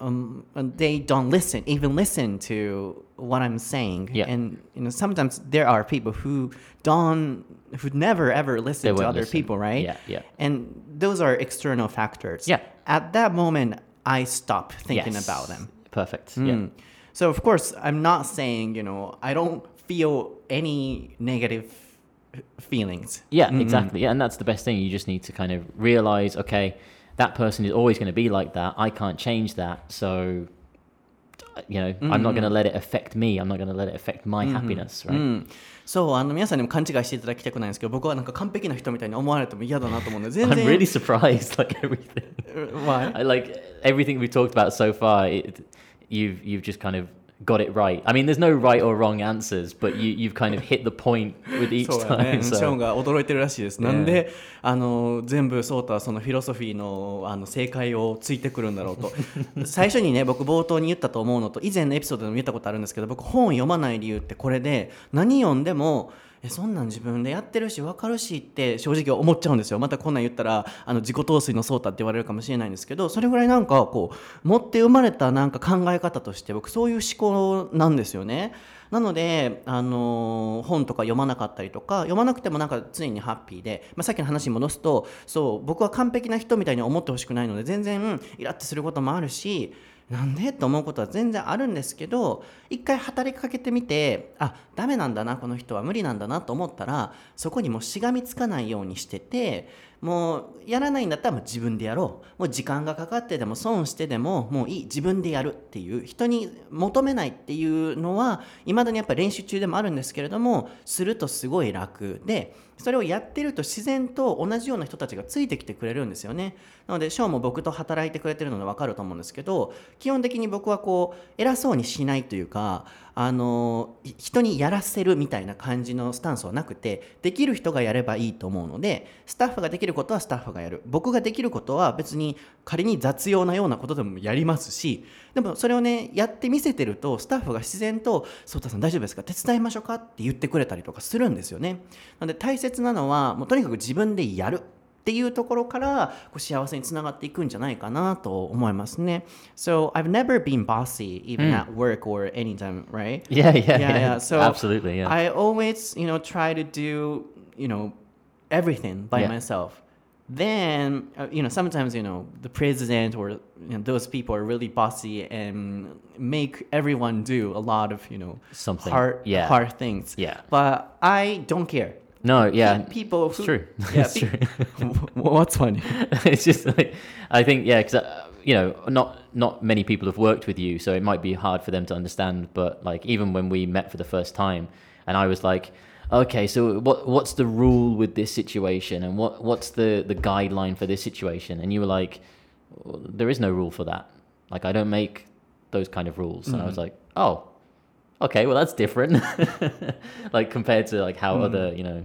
um, they don't listen, even listen to what I'm saying. Yeah. And you know, sometimes there are people who don't, who never ever listen to other listen. people, right? Yeah, yeah. And those are external factors. Yeah. At that moment, I stop thinking Yes. about them. Perfect. Yeah. Mm. So of course, I'm not saying you know I don't feel any negative feelings. Yeah, exactly. Yeah, and that's the best thing. You just need to kind of realize, okay, that person is always going to be like that. I can't change that. So, you know, I'm not going to let it affect me. I'm not going to let it affect my happiness, right? うん、そうあの皆さんにも勘違いしていただきたくないんですけど僕はなんか完璧な人みたいに思われても嫌だなと思うんで全 I'm 然 really surprised, like everything. Why? I like everything we've talked about so far. It, you've you've just kind of got it right. I mean, there's no right or wrong answers, but you you've kind of hit the point with each そうだね、time. ショーン So が驚いてるらしいです。なんであの全部ソータはそのフィロソフィーのあの正解をついてくるんだろうと 最初にね僕冒頭に言ったと思うのと以前のエピソードでも言ったことあるんですけど僕本読まない理由ってこれで何読んでもえそんなん自分でやってるし分かるしって正直思っちゃうんですよまたこんなん言ったらあの自己陶酔のソータって言われるかもしれないんですけどそれぐらいなんかこう持って生まれたなんか考え方として僕そういう思考なんですよね。なので、あのー本とか読まなかったりとか読まなくてもなんか常にハッピーで、まあ、さっきの話に戻すとそう僕は完璧な人みたいに思ってほしくないので全然イラッとすることもあるしなんで？と思うことは全然あるんですけど一回働きかけてみてあダメなんだなこの人は無理なんだなと思ったらそこにもしがみつかないようにしててもうやらないんだったらもう自分でやろう。もう時間がかかってでも損してでももういい自分でやるっていう人に求めないっていうのはいまだにやっぱ練習中でもあるんですけれどもするとすごい楽でそれをやってると自然と同じような人たちがついてきてくれるんですよね。なのでショーも僕と働いてくれてるので分かると思うんですけど基本的に僕はこう偉そうにしないというかあの人にやらせるみたいな感じのスタンスはなくてできる人がやればいいと思うのでスタッフができることはスタッフがやる。僕ができることは別に仮に雑用なようなことでもやりますしでもそれをねやってみせてるとスタッフが自然と「颯太さん大丈夫ですか手伝いましょうか?」って言ってくれたりとかするんですよね。なので大切なのはもうとにかく自分でやるっていうところからこう幸せにつながっていくんじゃないかなと思いますね。So I've never been bossy even at work or anytime, right? Yeah, yeah, yeah, yeah. yeah. So Absolutely, yeah. I always, you know, try to do, you know, everything by Yeah. myself. Then, uh, you know, sometimes, you know, the president or you know, those people are really bossy and make everyone do a lot of, you know, Something, hard, yeah. hard things. Yeah. But I don't care. No, yeah. People It's who, true. Yeah, It's true. What's funny? it's just like I think yeah, because uh, you know not not many people have worked with you, so it might be hard for them to understand. But like even when we met for the first time, and I was like, okay, so what what's the rule with this situation, and what what's the the guideline for this situation? And you were like, there is no rule for that. Like I don't make those kind of rules, and I was like, oh. Okay, well that's different, like compared to like how other you know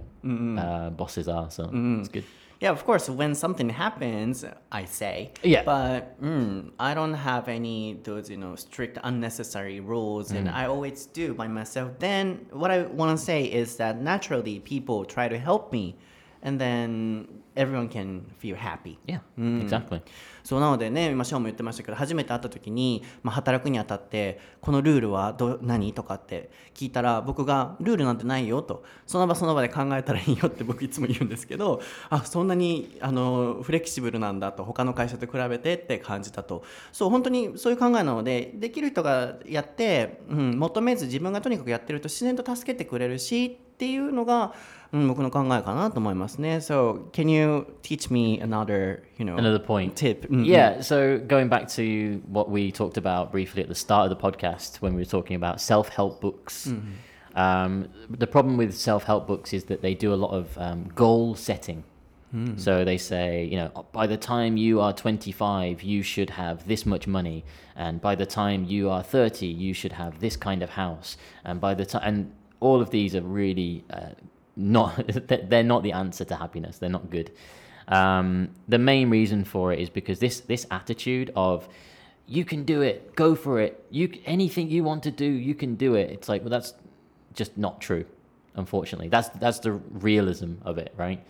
uh, bosses are. So it's good. Yeah, of course. When something happens, I say. Yeah. But mm, I don't have any those you know strict unnecessary rules, and I always do by myself. Then what I want to say is that naturally people try to help me, and then everyone can feel happy. Yeah, exactly. そうなのでね今ショーも言ってましたけど初めて会った時に、まあ、働くにあたってこのルールはど何とかって聞いたら僕がルールなんてないよとその場その場で考えたらいいよって僕いつも言うんですけどあそんなにあのフレキシブルなんだと他の会社と比べてって感じたとそう本当にそういう考えなのでできる人がやって、うん、求めず自分がとにかくやってると自然と助けてくれるしっていうのが、うん、僕の考えかなと思いますね。So can you teach me another, you know, Another point. tip? うん Yeah, so going back to what we talked about briefly at the start of the podcast when we were talking about self help books. Um, the problem with self help books is that they do a lot of um, goal setting. So they say, you know, by the time you are 25, you should have this much money, and by the time you are 30, you should have this kind of house, and by the time, and all of these are really uh, not, they're not the answer to happiness. They're not good. Um, the main reason for it is because this this attitude of you can do it, go for it, you anything you want to do, you can do it. It's like well, that's just not true. Unfortunately, that's that's the realism of it, right?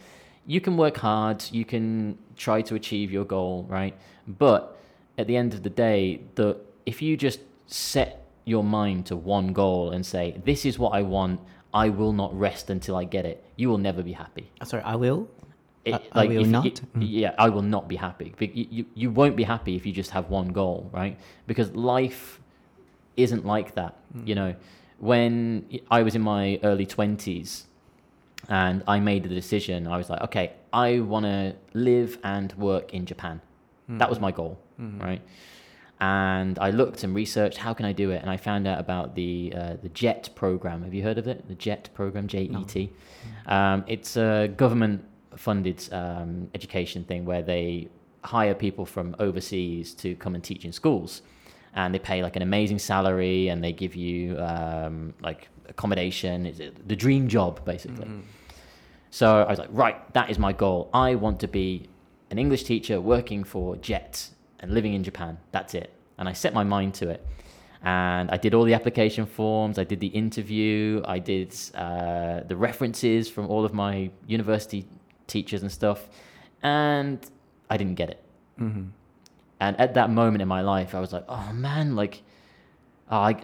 You can work hard, you can try to achieve your goal, right? But at the end of the day, the if you just set your mind to one goal and say, "This is what I want," I will not rest until I get it. You will never be happy. Uh, Sorry, I will. It, I- I will not? it- mm. yeah, I will not be happy. You, you, you won't be happy if you just have one goal, right? Because life isn't like that. Mm. You know, when I was in my early 20s and I made the decision, I was like, okay, I want to live and work in Japan. Mm. That was my goal, mm-hmm. right? And I looked and researched how can I do it, and I found out about the uh, the JET program. Have you heard of it? The JET program, J E T. Um, it's a government funded um, education thing where they hire people from overseas to come and teach in schools, and they pay like an amazing salary, and they give you um, like accommodation. It's the dream job basically. So I was like, right, that is my goal. I want to be an English teacher working for JET and living in Japan. That's it. And I set my mind to it. And I did all the application forms, I did the interview, I did uh, the references from all of my university teachers and stuff, and I didn't get it. Mm-hmm. And at that moment in my life, I was like, oh man, like, oh, I,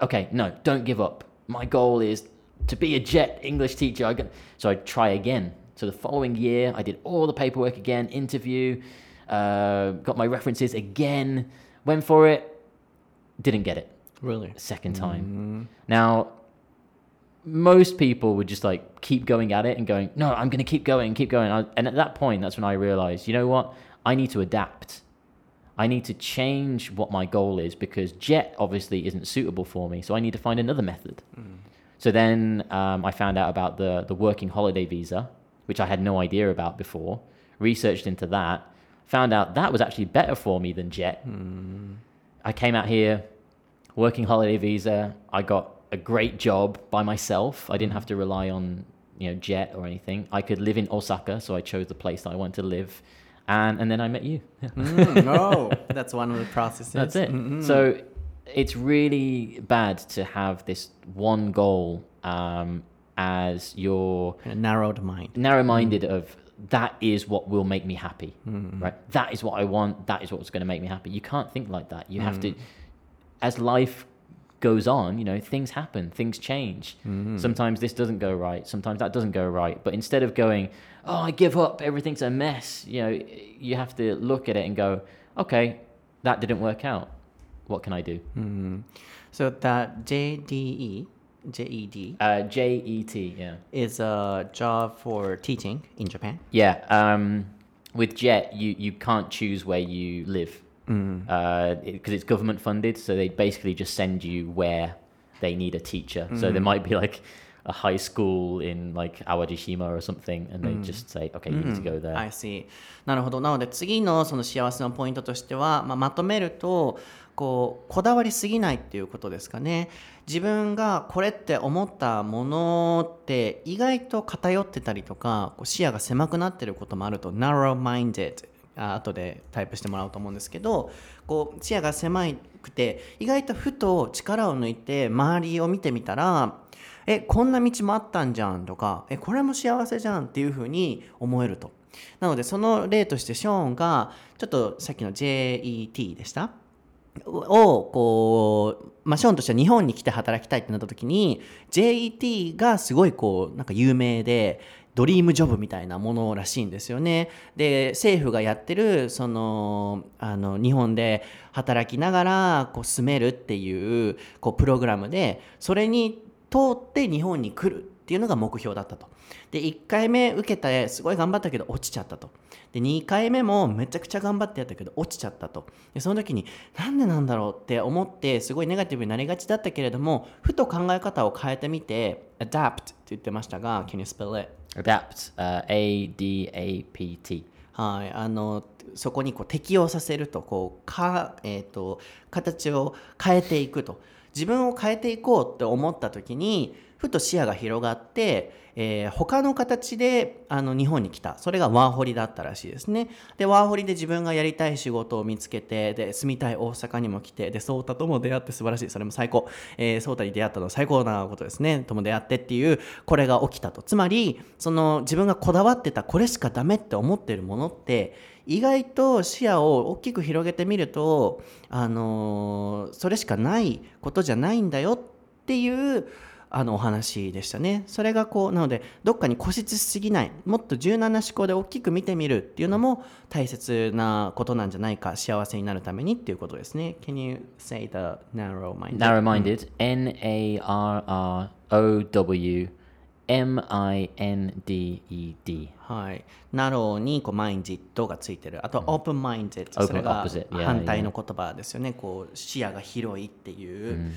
okay, no, don't give up. My goal is to be a JET English teacher. I so I try again. So the following year, I did all the paperwork again, interview, uh, got my references again, went for it, didn't get it. Really? Second time. Mm-hmm. Now, most people would just like keep going at it and going, no, I'm going to keep going, keep going. I, and at that point, that's when I realized, you know what? I need to adapt. I need to change what my goal is because JET obviously isn't suitable for me. So I need to find another method. So then um, I found out about the, the working holiday visa, which I had no idea about before, researched into that, found out that was actually better for me than JET. I came out here, working holiday visa. I got a great job by myself. I didn't have to rely on you know JET or anything. I could live in Osaka, so I chose the place that I wanted to live, and and then I met you. Mm, oh, that's one of the processes. That's it. Mhm. So it's really bad to have this one goal um, as your narrowed mind. narrow-minded of that is what will make me happy hmm. right? That is what i want. That is what's going to make me happy. You can't think like that. You have to hmm. as life goes on you know things happen. Things change. Hmm. Sometimes this doesn't go right. Sometimes that doesn't go right. But instead of going oh i give up. Everything's a mess you know you have to look at it and go okay that didn't work out. What can i do? Mhm. So that JDE, JED uh, jet yeah is a job for teaching in Japan. Yeah, um, with Jet, you, you can't choose where you live because it's government funded. So they basically just send you where they need a teacher. So there might be like a high school in like Awajishima or something, and they just say, okay, you need to go there. I see. なるほど。なので次のその幸せのポイントとしては、まあ、まとめるとこうこだわりすぎないっていうことですかね。 自分がこれって思ったものって意外と偏ってたりとか視野が狭くなってることもあると narrow minded あ後でタイプしてもらおうと思うんですけどこう視野が狭くて意外とふと力を抜いて周りを見てみたらえこんな道もあったんじゃんとかえこれも幸せじゃんっていうふうに思えると。なのでその例としてショーンがちょっとさっきの JET でした。をこう、まあ、ショーンとしては日本に来て働きたいってなった時に JET がすごいこうなんか有名でドリームジョブみたいなものらしいんですよね。で政府がやってるそのあの日本で働きながらこう住めるっていうこうプログラムでそれに通って日本に来るっていうのが目標だったと。で1回目受けてすごい頑張ったけど落ちちゃったと。で2回目もめちゃくちゃ頑張ってやったけど落ちちゃったと。でその時になんでなんだろうって思ってすごいネガティブになりがちだったけれどもふと考え方を変えてみて adapt って言ってましたが Can you spell it? Adapt, uh, A D A P T. はい、あのそこにこう適応させるとこうか、えー、と形を変えていくと自分を変えていこうって思った時にふと視野が広がって、えー他の形であの日本に来た。それがワーホリだったらしいですね。でワーホリで自分がやりたい仕事を見つけてで住みたい大阪にも来てでソータとも出会って素晴らしい。それも最高、えー、ソーに出会ったのは最高なことですね。とも出会ってっていうこれが起きたと。つまりその自分がこだわってたこれしかダメって思ってるものって意外と視野を大きく広げてみると、あのーそれしかないことじゃないんだよっていうあのお話でしたね。それがこうなのでどっかに固執しすぎないもっと柔軟な思考で大きく見てみるっていうのも大切なことなんじゃないか幸せになるためにっていうことですね。Can you say the narrow minded? Narrow minded, N A R R O W M I N D E D. はい、ナローにこうマインジットがついてる。あとオープンマインジットそれが反対の言葉ですよね。こう視野が広いっていう、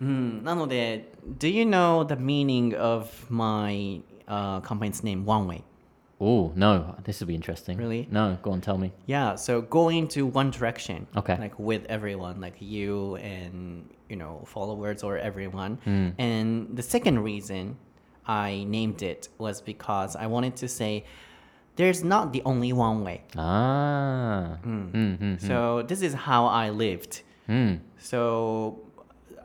うん、なので Do you know the meaning of my、uh, company's name One Way? Oh, no, this will be interesting. Really? No, go on, tell me. Yeah, so go into one direction. Okay. Like with everyone, like you and you know followers or everyone. Hmm. And the second reason I named it was because I wanted to say there's not the only one way. Ah. Mm. Mm, So this is how I lived. mm. So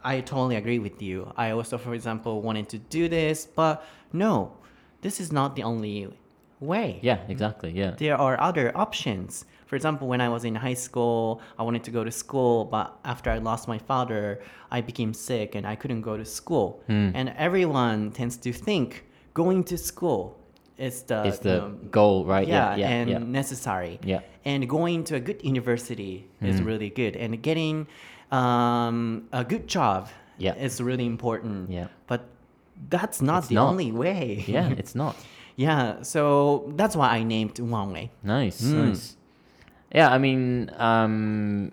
I totally agree with you. I also, for example, wanted to do this, but no, this is not the only way. Yeah, exactly. Yeah. There are other options. For example, when I was in high school, I wanted to go to school, but after I lost my father, I became sick and I couldn't go to school. Hmm. And everyone tends to think going to school is the, you the know, goal, right? yeah, yeah, and yeah. necessary. Yeah. And going to a good university is hmm. really good, and getting um, a good job Yeah. is really important. Yeah. But that's not It's the not. only way. yeah, it's not. yeah. So that's why I named One Way. Nice, Hmm. nice. Yeah, I mean, um,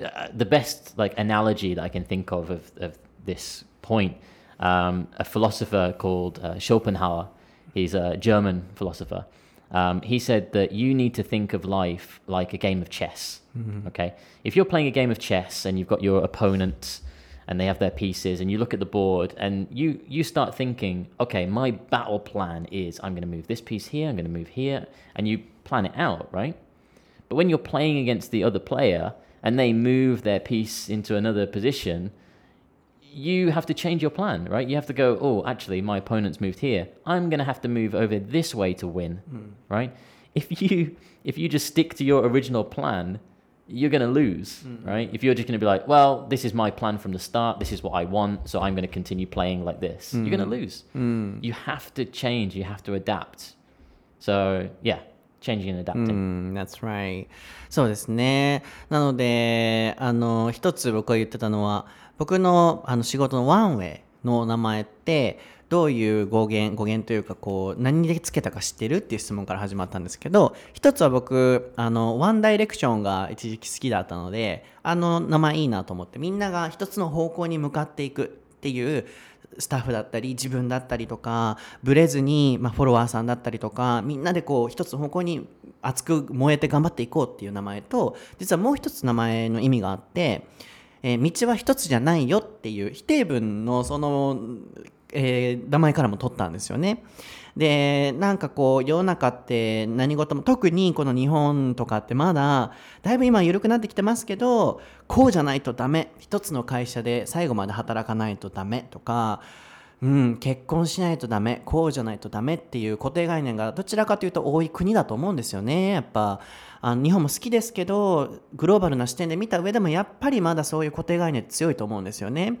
uh, the best like analogy that I can think of of, of this point, um, a philosopher called uh, Schopenhauer, he's a German philosopher. Um, he said that you need to think of life like a game of chess. Okay, if you're playing a game of chess and you've got your opponent and they have their pieces and you look at the board and you you start thinking okay my battle plan is i'm going to move this piece here i'm going to move here and you plan it out right but when you're playing against the other player and they move their piece into another position you have to change your plan right you have to go oh actually my opponent's moved here i'm going to have to move over this way to win right if you if you just stick to your original plan you're going to lose, right? If you're just going to be like, well, this is my plan from the start, this is what I want, so I'm going to continue playing like this, you're going to lose. You have to change, you have to adapt. So, yeah, changing and adapting. Mm, that's right. そうですね。なので、あの、一つ僕が言ってたのは、 僕のあの仕事のワンウェイの名前って、どういう語源、語源というか、こう、何でつけたか知ってるっていう質問から始まったんですけど、一つは僕、あの、ワンダイレクションが一時期好きだったので、あの名前いいなと思って、みんなが一つの方向に向かっていくっていう、スタッフだったり自分だったりとかブレずに、まあ、フォロワーさんだったりとかみんなでこう一つの方向に熱く燃えて頑張っていこうっていう名前と実はもう一つ名前の意味があって、えー道は一つじゃないよっていう否定文のその、えー名前からも取ったんですよね。でなんかこう世の中って何事も特にこの日本とかってまだだいぶ今緩くなってきてますけどこうじゃないとダメ。一つの会社で最後まで働かないとダメとかうん、結婚しないとダメ。こうじゃないとダメっていう固定概念がどちらかというと多い国だと思うんですよね。やっぱあの日本も好きですけどグローバルな視点で見た上でもやっぱりまだそういう固定概念強いと思うんですよね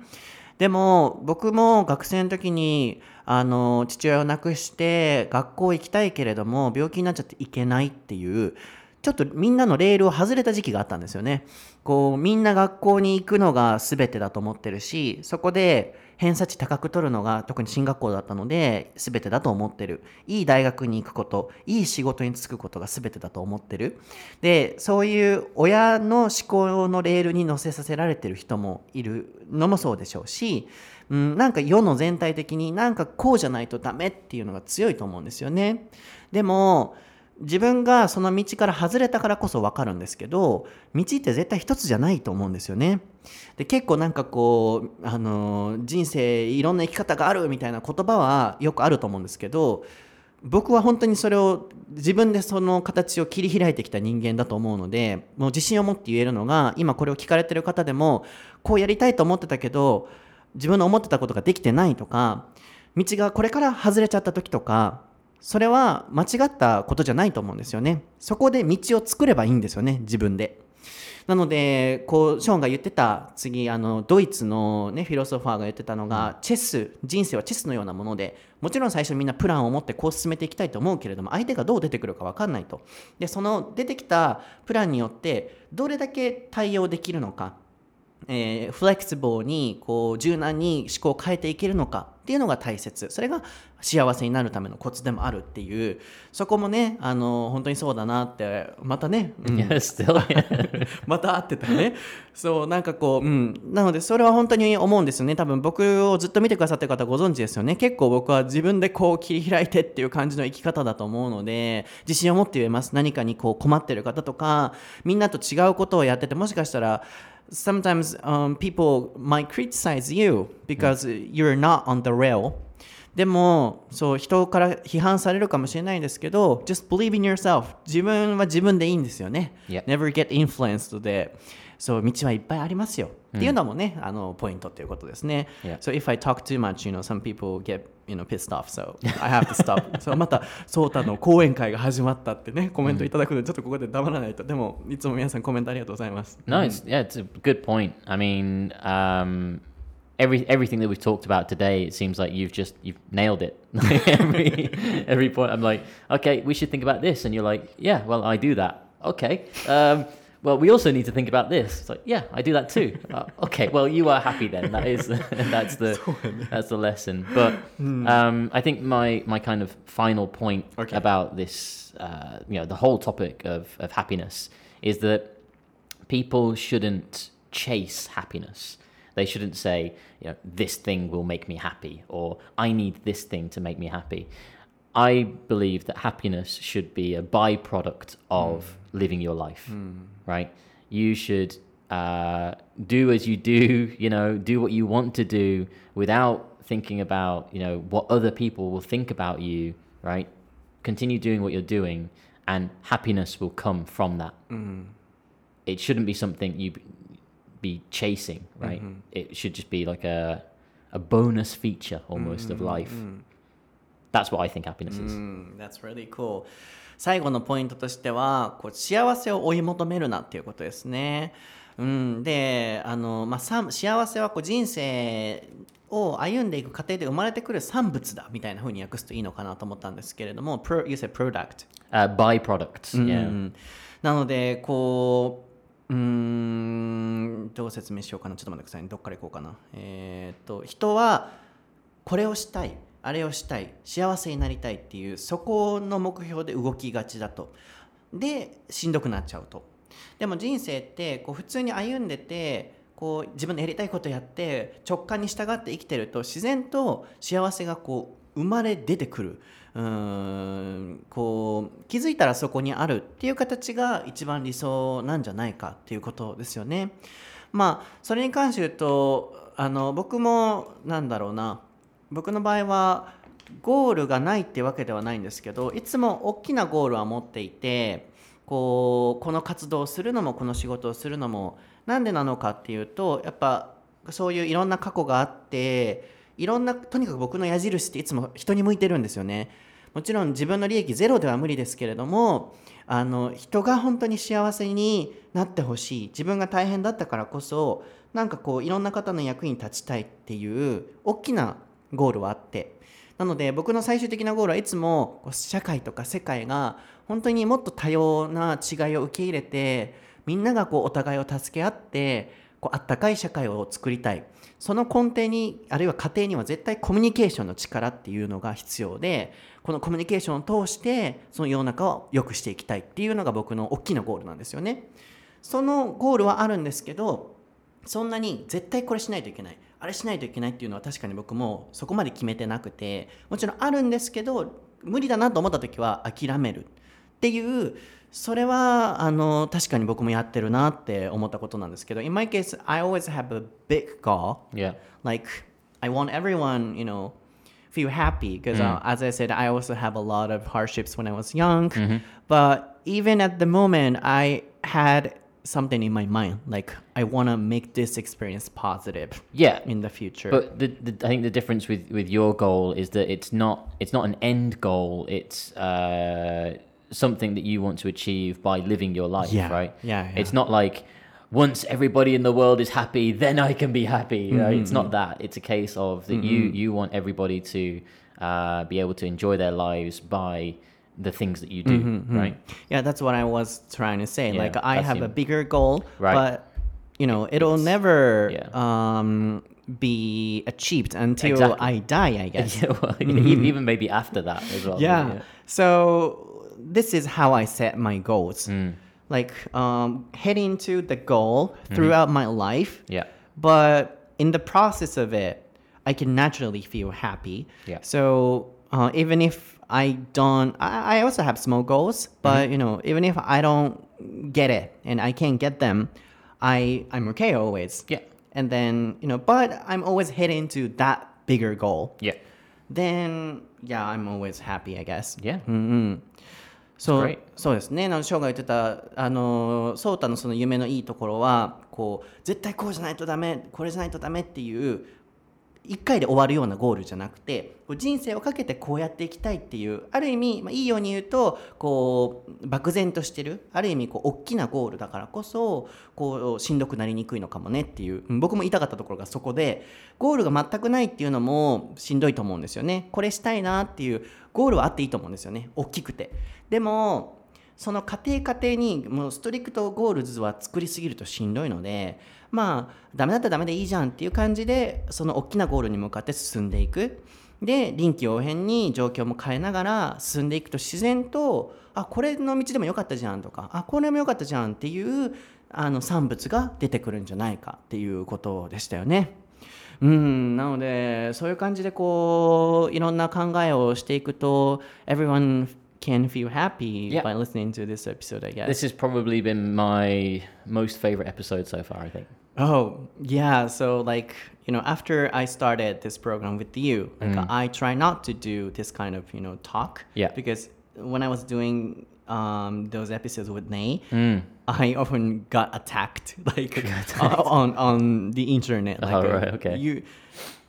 でも僕も学生の時にあの父親を亡くして学校行きたいけれども病気になっちゃって行けないっていうちょっとみんなのレールを外れた時期があったんですよね。こうみんな学校に行くのが全てだと思ってるしそこで偏差値高く取るのが特に進学校だったので全てだと思ってる。いい大学に行くこといい仕事に就くことが全てだと思ってる。でそういう親の思考のレールに乗せさせられてる人もいるのもそうでしょうし、うん、なんか世の全体的になんかこうじゃないとダメっていうのが強いと思うんですよね。でも自分がその道から外れたからこそ分かるんですけど道って絶対一つじゃないと思うんですよね。で結構なんかこうあの人生いろんな生き方があるみたいな言葉はよくあると思うんですけど僕は本当にそれを自分でその形を切り開いてきた人間だと思うのでもう自信を持って言えるのが今これを聞かれてる方でもこうやりたいと思ってたけど自分の思ってたことができてないとか道がこれから外れちゃった時とかそれは間違ったことじゃないと思うんですよね。そこで道を作ればいいんですよね、自分で。なので、こう、ショーンが言ってた、次、あの、ドイツのね、フィロソファーが言ってたのが、チェス、人生はチェスのようなもので、もちろん最初みんなプランを持ってこう進めていきたいと思うけれども、相手がどう出てくるか分かんないと。で、その出てきたプランによって、どれだけ対応できるのか、えーフレキシブルにこう柔軟に思考を変えていけるのかっていうのが大切。それが幸せになるためのコツでもあるっていう。そこもねあの本当にそうだなってまたね、うん. また会ってたね。そうなんかこううん。なのでそれは本当に思うんですよね。多分僕をずっと見てくださってる方ご存知ですよね。結構僕は自分でこう切り開いてっていう感じの生き方だと思うので自信を持って言えます。何かにこう困ってる方とかみんなと違うことをやっててもしかしたら sometimes um, people might criticize you because you're not on the rail でもそう人から批判されるかもしれないですけど just believe in yourself 自分は自分でいいんですよね、Yeah. never get influenced でそう道はいっぱいありますよ、っていうのもねあのポイントっていうことですね。Yeah. So if I talk too much, you know, some people get you know pissed off, so I have to stop. そうまたソータの講演会が始まったってねコメントいただくのでちょっとここで黙らないと。でもいつも皆さんコメントありがとうございます。 No, it's yeah, it's a good point. I mean, um, every everything that we've talked about today, it seems like you've just you've nailed it. every every point, I'm like, okay, we should think about this, and you're like, yeah, well, I do that. Okay. Um, well, we also need to think about this. It's like, yeah, I do that too. Uh, okay, well, you are happy then. That is that's the that's the lesson. But um, I think my my kind of final point Okay. about this, uh, you know, the whole topic of of happiness is that people shouldn't chase happiness. They shouldn't say, you know, this thing will make me happy or I need this thing to make me happy. I believe that happiness should be a byproduct of hmm. living your life, hmm. right? You should uh, do as you do, you know, do what you want to do without thinking about, you know, what other people will think about you, right? Continue doing what you're doing and happiness will come from that hmm. it shouldn't be something you be chasing, right? Mm-hmm. It should just be like a a bonus feature almost of mm-hmm. life. Mm. That's what I think happiness is. Mm, that's really cool. 最後のポイントとしてはこう幸せを追い求めるなっていうことですね。うん、であの、まあ、幸せはこう人生を歩んでいく過程で生まれてくる産物だみたいな風に訳すといいのかなと思ったんですけれども Pro, You said product Uh, byproducts, う yeah. んなのでこううーんどう説明しようかなちょっと待ってくださいねどっから行こうかなえーっと人はこれをしたいあれをしたい幸せになりたいっていうそこの目標で動きがちだと。でしんどくなっちゃうと。でも人生ってこう普通に歩んでてこう自分のやりたいことやって直感に従って生きてると自然と幸せがこう生まれ出てくる。うーんこう気づいたらそこにあるっていう形が一番理想なんじゃないかっていうことですよね。まあそれに関して言うとあの僕もなんだろうな。僕の場合はゴールがないってわけではないんですけどいつも大きなゴールは持っていてこうこの活動をするのもこの仕事をするのもなんでなのかっていうとやっぱそういういろんな過去があっていろんなとにかく僕の矢印っていつも人に向いてるんですよね。もちろん自分の利益ゼロでは無理ですけれどもあの人が本当に幸せになってほしい自分が大変だったからこそなんかこういろんな方の役に立ちたいっていう大きなゴールはあって。なので僕の最終的なゴールはいつも社会とか世界が本当にもっと多様な違いを受け入れてみんながこうお互いを助け合ってこうあったかい社会を作りたい。その根底にあるいは家庭には絶対コミュニケーションの力っていうのが必要でこのコミュニケーションを通してその世の中を良くしていきたい。っていうのが僕の大きなゴールなんですよね。そのゴールはあるんですけどそんなに絶対これしないといけない。あれしないといけないっていうのは確かに僕もそこまで決めてなくてもちろんあるんですけど無理だなと思った時は諦めるっていうそれはあの確かに僕もやってるなって思ったことなんですけど In my case I always have a big goal Yeah. like I want everyone you know feel happy because uh, as I said I also have a lot of hardships when I was young but even at the moment I had something in my mind like I want to make this experience positive Yeah. in the future But the, the, I think the difference with, with your goal is that it's not it's not an end goal. It's uh, something that you want to achieve by living your life, Yeah, right? yeah, yeah. It's not like once everybody in the world is happy, then I can be happy. Mm-hmm, Right? It's not that. It's a case of that you you want everybody to uh, be able to enjoy their lives by the things that you do, Mm-hmm, right? Yeah, that's what I was trying to say. Yeah, like I that's have a bigger goal, Right. but you know, it'll never yeah. um, be achieved until Exactly. I die, I guess. Yeah, well, e- even maybe after that as well. yeah. So this is how I set my goals. Like um, heading to the goal throughout my life. Yeah. But in the process of it, I can naturally feel happy. Yeah. So uh, even if I don't, I, I also have small goals, but you know, even if I don't get it and I can't get them, I I'm okay always. Yeah. And then you know, but I'm always heading to that bigger goal. Yeah. Then yeah, I'm always happy, I guess. Yeah. そう great. そうですね、あのショーが言ってた、あのソータのその夢のいいところは、こう絶対こうじゃないとダメ、これじゃないとダメっていう、 1回で終わるようなゴールじゃなくて、人生をかけてこうやっていきたいっていう、ある意味、まあ、いいように言うと、こう漠然としてる、ある意味こう、大きなゴールだからこそ、こうしんどくなりにくいのかもねっていう、僕も言いたかったところがそこで、ゴールが全くないっていうのもしんどいと思うんですよね。これしたいなっていう、ゴールはあっていいと思うんですよね、大きくて。でも、その過程過程にもうストリクトゴールズは作りすぎるとしんどいのでまあダメだったらダメでいいじゃんっていう感じでその大きなゴールに向かって進んでいくで臨機応変に状況も変えながら進んでいくと自然とあこれの道でもよかったじゃんとかあこれもよかったじゃんっていうあの産物が出てくるんじゃないかっていうことでしたよね。うん、なのでそういう感じでこういろんな考えをしていくと everyone can feel happy Yeah. by listening to this episode, I guess. This has probably been my most favorite episode so far. I think. Oh, yeah. So, like, you know, after I started this program with you, like, I try not to do this kind of, you know, talk. Yeah. Because when I was doing um, those episodes with Nate, I often got attacked, like, uh, on on the internet. Like, Oh, right, okay. You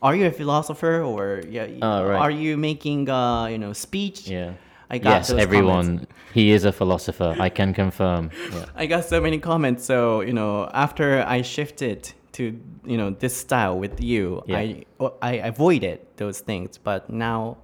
are you a philosopher or yeah? Oh, right. Are you making uh, you know speech? Yeah. I got yes, everyone. comments. He is a philosopher. I can confirm. Yeah. I got so many comments. So you know, after I shifted to you know this style with you, Yeah. I I avoided those things. But now,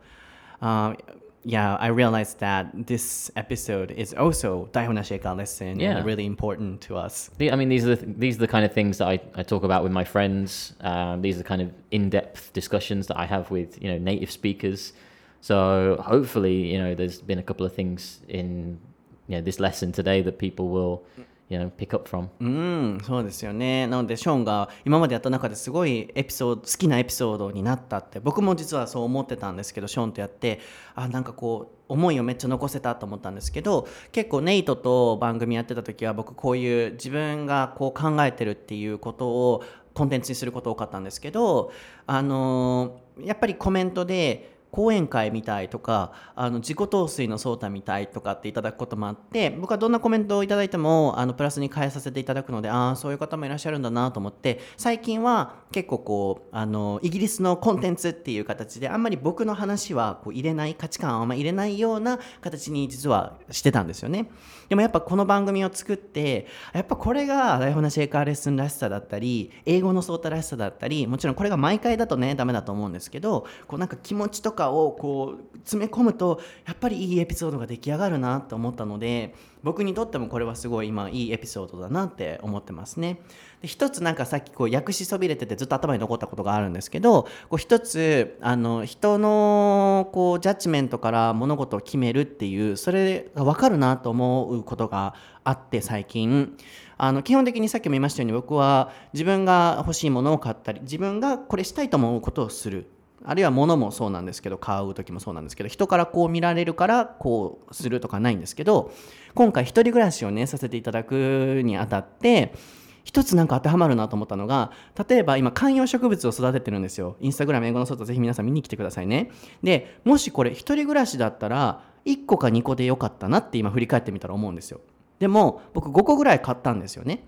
uh, yeah, I realized that this episode is also Daihon Nashi Eikaiwa lesson Yeah. and really important to us. I mean, these are the, these are the kind of things that I, I talk about with my friends. Um, these are the kind of in-depth discussions that I have with you know native speakers. So hopefully, you know, there's been a couple of things in you know this lesson today that people will you know pick up from. うん、そうですよね。なので、ショーンが今までやった中ですごいエピソード、好きなエピソードになったって、僕も実はそう思ってたんですけど、ショーンとやって、あ、なんかこう、思いをめっちゃ残せたと思ったんですけど、結構ネイトと番組やってた時は、僕こういう自分がこう考えてるっていうことをコンテンツにすること多かったんですけど、あのーやっぱりコメントで、講演会みたいとかあの自己陶酔のソータみたいとかっていただくこともあって僕はどんなコメントを頂いてもあのプラスに変えさせていただくのでああそういう方もいらっしゃるんだなと思って最近は結構こうあのイギリスのコンテンツっていう形であんまり僕の話はこう入れない価値観をあんまり入れないような形に実はしてたんですよね。でもやっぱこの番組を作ってやっぱこれが台本なシェイカーレッスンらしさだったり英語のソータらしさだったりもちろんこれが毎回だとねダメだと思うんですけどこうなんか気持ちとかをこう詰め込むとやっぱりいいエピソードが出来上がるなと思ったので僕にとってもこれはすごい今いいエピソードだなって思ってますね。で一つなんかさっきこう訳しそびれててずっと頭に残ったことがあるんですけどこう一つあの人のこうジャッジメントから物事を決めるっていうそれが分かるなと思うことがあって最近あの基本的にさっきも言いましたように僕は自分が欲しいものを買ったり自分がこれしたいと思うことをするあるいは物もそうなんですけど買う時もそうなんですけど人からこう見られるからこうするとかないんですけど今回一人暮らしをねさせていただくにあたって一つなんか当てはまるなと思ったのが例えば今観葉植物を育ててるんですよ。インスタグラム英語の外ぜひ皆さん見に来てくださいね。でもしこれ一人暮らしだったら1個か2個でよかったなって今振り返ってみたら思うんですよ。でも僕5個ぐらい買ったんですよね。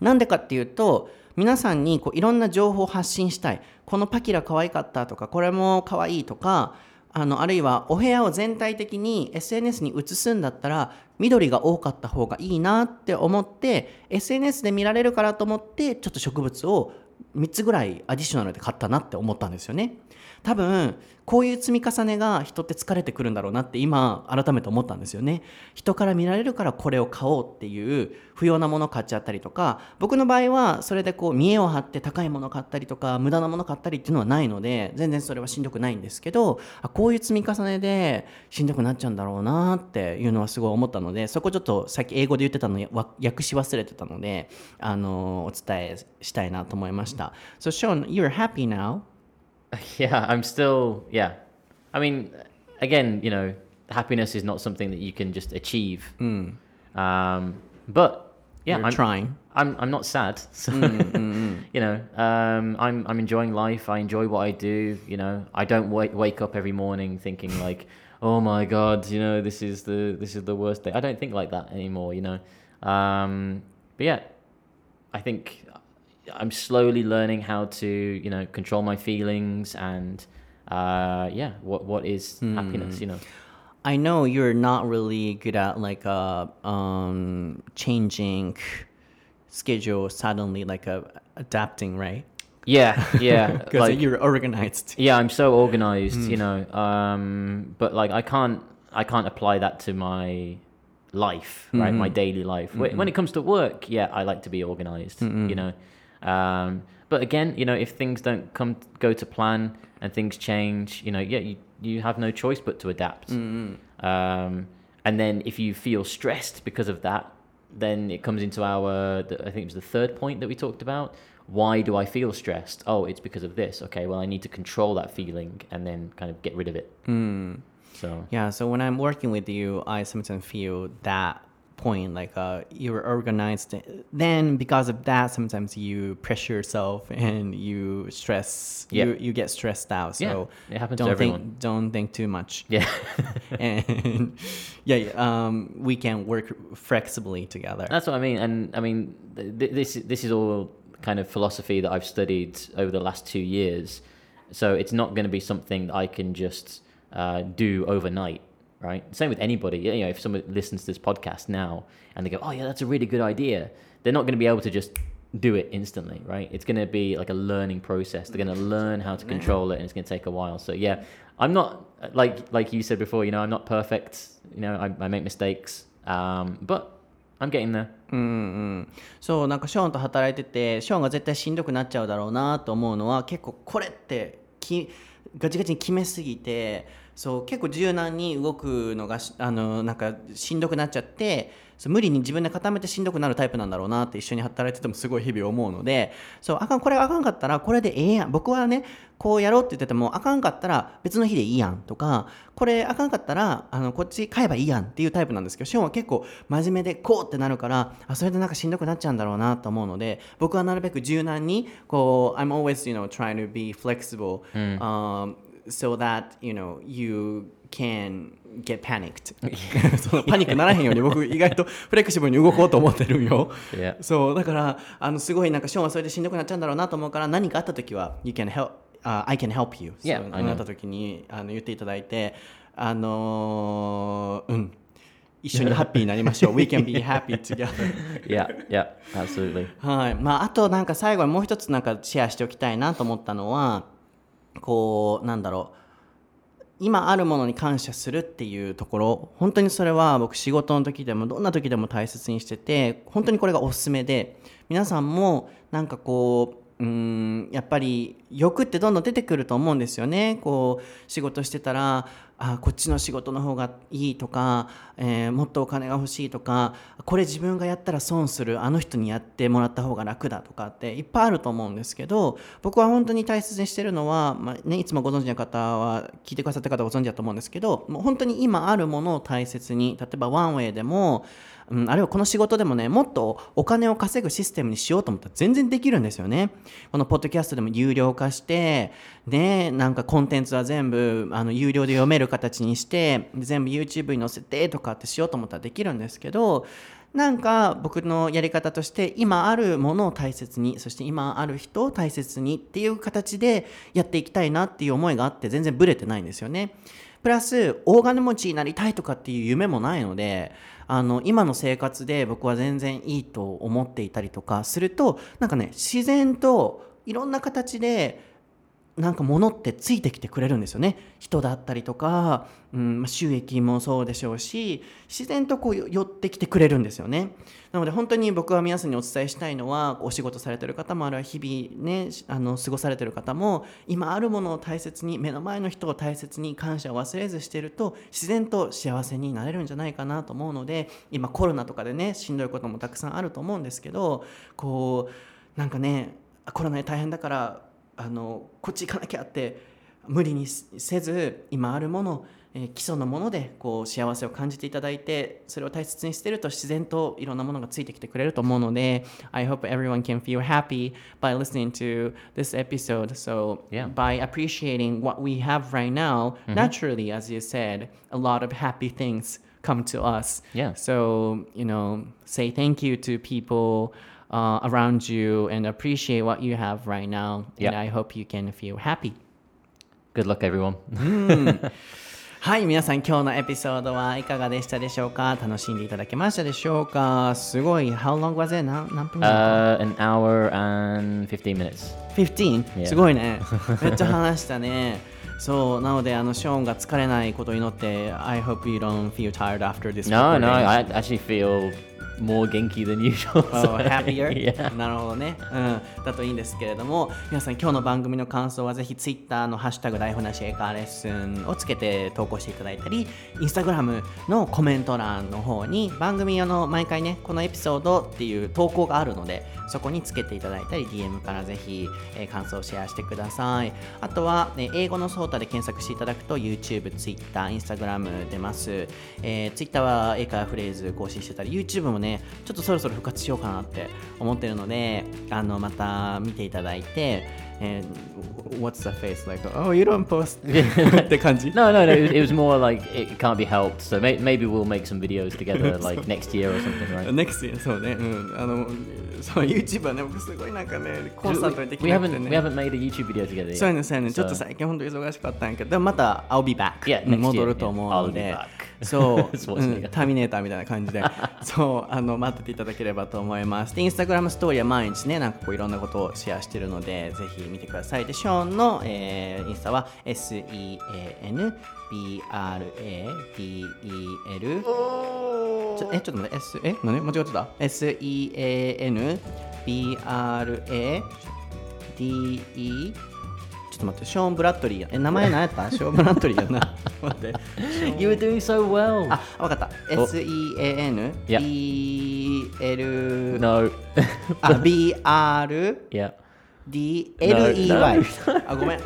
なんでかっていうと皆さんにこういろんな情報を発信したいこのパキラ可愛かったとかこれも可愛いとかあのあるいはお部屋を全体的に SNS に移すんだったら緑が多かった方がいいなって思って SNS で見られるからと思ってちょっと植物を3つぐらいアディショナルで買ったなって思ったんですよね。多分こういう積み重ねが人って疲れてくるんだろうなって今改めて思ったんですよね人から見られるからこれを買おうっていう不要なもの買っちゃったりとか僕の場合はそれでこう見栄を張って高いもの買ったりとか無駄なもの買ったりっていうのはないので全然それはしんどくないんですけどこういう積み重ねでしんどくなっちゃうんだろうなっていうのはすごい思ったのでそこちょっとさっき英語で言ってたの訳し忘れてたのであのお伝えしたいなと思いました。So Sean, you're happy now? Yeah, I'm still. Yeah, I mean, again, you know, happiness is not something that you can just achieve. Um, but yeah, You're I'm trying. I'm I'm not sad. So, you know, um, I'm I'm enjoying life. I enjoy what I do. You know, I don't wake wake up every morning thinking like, oh my god, you know, this is the this is the worst day. I don't think like that anymore, you know. Um, but yeah, I think I'm slowly learning how to, you know, control my feelings and uh, yeah, what what is happiness, you know. I know you're not really good at like uh, um, changing schedule suddenly, like uh, adapting, right? Yeah, yeah. Because like, you're organized. yeah, I'm so organized, you know. Um, but like I can't I can't apply that to my life, right? My daily life. When When it comes to work, yeah, I like to be organized, you know. Um, but again, you know, if things don't come go to plan and things change, you know, yeah, you you have no choice but to adapt. Um, and then if you feel stressed because of that, then it comes into our I think it was the third point that we talked about. Why do I feel stressed? Oh, it's because of this. Okay, well, I need to control that feeling and then kind of get rid of it. So Yeah, so when I'm working with you, I sometimes feel that point like uh, you're organized. Then because of that, sometimes you pressure yourself and you stress. Yeah. You you get stressed out. So Yeah, it happens to don't everyone. think don't think too much. yeah, and yeah, um, we can work flexibly together. that's what I mean. And I mean, th- this this is all kind of philosophy that I've studied over the last two years. So it's not going to be something that I can just uh, do overnight, right? Same with anybody. You know, if someone listens to this podcast now and they go, "Oh yeah, that's a really good idea," they're not going to be able to just do it instantly, right? It's going to be like a learning process. They're going to learn how to control it, and it's going to take a while. So yeah, I'm not like like you said before. You know, I'm not perfect. You know, I, I make mistakes, um, but I'm getting there. うんうん、そうなんかショーンと働いててショーンが絶対しんどくなっちゃうだろうなと思うのは結構これってきガチガチに決めすぎて そう結構柔軟に動くのがしあのなんかしんどくなっちゃってそう無理に自分で固めてしんどくなるタイプなんだろうなって一緒に働いててもすごい日々思うのでそうあかんこれあかんかったらこれでええやん。僕はねこうやろうって言っててもあかんかったら別の日でいいやんとかこれあかんかったらあのこっち買えばいいやんっていうタイプなんですけどシオンは結構真面目でこうってなるからあそれでなんかしんどくなっちゃうんだろうなと思うので僕はなるべく柔軟にこう I'm always you know trying to be flexible、um, so that you know you can get panicked. そのパニックならへんように僕意外と フレキシブルに動こうと思ってるんよ.そうだからあのすごいなんかショーンはそれでしんどくなっちゃうんだろうなと思うから何かあった時は You can help、uh, I can help you. Yeah, そう.なった時にあの言っていただいてあのーうん。一緒にハッピーになりましょう。We can be happy together. Yeah, yeah, absolutely. はい。まあ、あとなんか最後にもう一つなんかシェアしておきたいなと思ったのはこうなんだろう。今あるものに感謝するっていうところ。本当にそれは僕仕事の時でもどんな時でも大切にしてて本当にこれがおすすめで皆さんもなんかこううんやっぱり欲ってどんどん出てくると思うんですよね。こう仕事してたらあこっちの仕事の方がいいとか、えーもっとお金が欲しいとかこれ自分がやったら損するあの人にやってもらった方が楽だとかっていっぱいあると思うんですけど僕は本当に大切にしてるのは、まあね、いつもご存知の方は聞いてくださった方ご存知だと思うんですけどもう本当に今あるものを大切に例えばワンウェイでもうん、あるいはこの仕事でもねもっとお金を稼ぐシステムにしようと思ったら全然できるんですよね。このポッドキャストでも有料化してねなんかコンテンツは全部あの有料で読める形にして全部 YouTube に載せてとかってしようと思ったらできるんですけどなんか僕のやり方として今あるものを大切にそして今ある人を大切にっていう形でやっていきたいなっていう思いがあって全然ブレてないんですよね。プラス大金持ちになりたいとかっていう夢もないのであの今の生活で僕は全然いいと思っていたりとかするとなんかね自然といろんな形でなんか物ってついてきてくれるんですよね。人だったりとか、うんま、収益もそうでしょうし自然とこう寄ってきてくれるんですよね。なので本当に僕は皆さんにお伝えしたいのはお仕事されてる方もあるいは日々ねあの過ごされてる方も今あるものを大切に目の前の人を大切に感謝を忘れずしてると自然と幸せになれるんじゃないかなと思うので今コロナとかでねしんどいこともたくさんあると思うんですけどこうなんかねコロナで大変だからあのこっち行かなきゃって無理にせず今あるものえー基礎のものでこう幸せを感じていただいてそれを大切にしてると自然といろんなものがついてきてくれると思うので I hope everyone can feel happy by listening to this episode so Yeah. by appreciating what we have right now naturally as you said a lot of happy things come to us Yeah. so you know say thank you to people uh, around you and appreciate what you have right now and Yeah. I hope you can feel happy Good luck, everyone. はい、皆さん今日のエピソードはいかがでしたでしょうか楽しんでいただけましたでしょうかすごい、How long was it? 何何分 Uh, an hour and 15 minutes. 15? Yeah. すごいね。めっちゃ話したね。そう、なので、あの、ショーンが疲れないことを祈って、I hope you don't feel tired after this No, no, I actually feel more genki than usual. Oh, so- happier? yeah. なるほどね。うん。だといいんですけれども、皆さん今日の番組の感想はぜひ Twitter のハッシュタグ台本なし英会話レッスンをつけて投稿していただいたり、Instagram のコメント欄の方に番組あの毎回ね、このエピソードっていう投稿があるので、そこにつけていただいたり、DM からぜひ、えー感想をシェアしてください。あとは、ね、英語のソータで検索していただくと YouTube、Twitter、Instagram 出ます。えー、Twitter は英会話フレーズ更新してたり、YouTube もね、ちょっとそろそろ復活しようかなって思ってるので、あのまた見ていただいて、えー What's the face like? Oh, you don't post って感じ No, no, no. It was, it was more like it can't be helped. So may, maybe we'll make some videos together, like next year or something, right? Next year そうね、うん、あのそう YouTube はね僕すごいなんかねコンスタントにでき We なくて haven't ね we haven't made a YouTube video together そうや yet. ねそうやねちょっと So- 最近本当忙しかったんやけどまた I'll be back、Yeah, うん next year, 戻ると思うの yeah. I'll で be back. そう、そうねうん、ターミネーターみたいな感じでそうあの待ってていただければと思いますでインスタグラムストーリーは毎日ねなんかこういろんなことをシェアしてるのでぜひ見てください。でショーンの、えーインスタは SEAN BRADEL ちょえちょっと待って S え？何？間違ってた ?SEAN BRADE ちょっと待ってショーン・ブラッドリーやえ名前何やった？ショーン・ブラッドリーやな。待って。You were doing so well. あわかった。お。SEAN. BL no. あ BR yeah. DLEY あごめん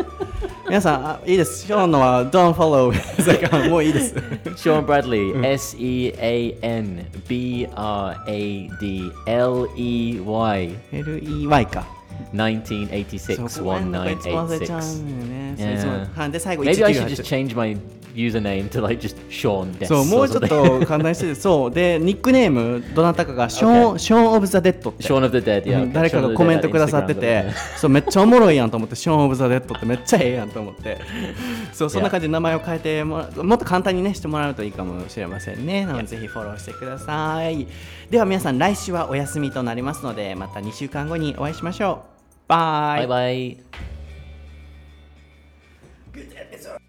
皆さんあいいですショーンのは Don't follow だからもういいです Sean Bradley. S E A N B R A D L E Y. LEY か 1986 そこら辺なんかいつも忘れちゃう 1986. んだよね。 Yeah. そういつもはいで最後 Maybe I should just 1988 change my username to like just Sean Des そうもうちょっ.と簡単にして そうでニックネームどなたかがショーン、Okay. ショーン・オブ・ザ・デッドって Shaun of the Dead. 誰かが of the コメン Dead トくださっててそうめっちゃおもろいやんと思ってショーン・オブ・ザ・デッドってめっちゃええやんと思って そうそんな感じで名前を変えてもらもっと簡単にねしてもらうといいかもしれませんねなのでぜひフォローしてくださいでは皆さん来週はお休みとなりますのでまた2週間後にお会いしましょうバイ Bye bye. Good episode.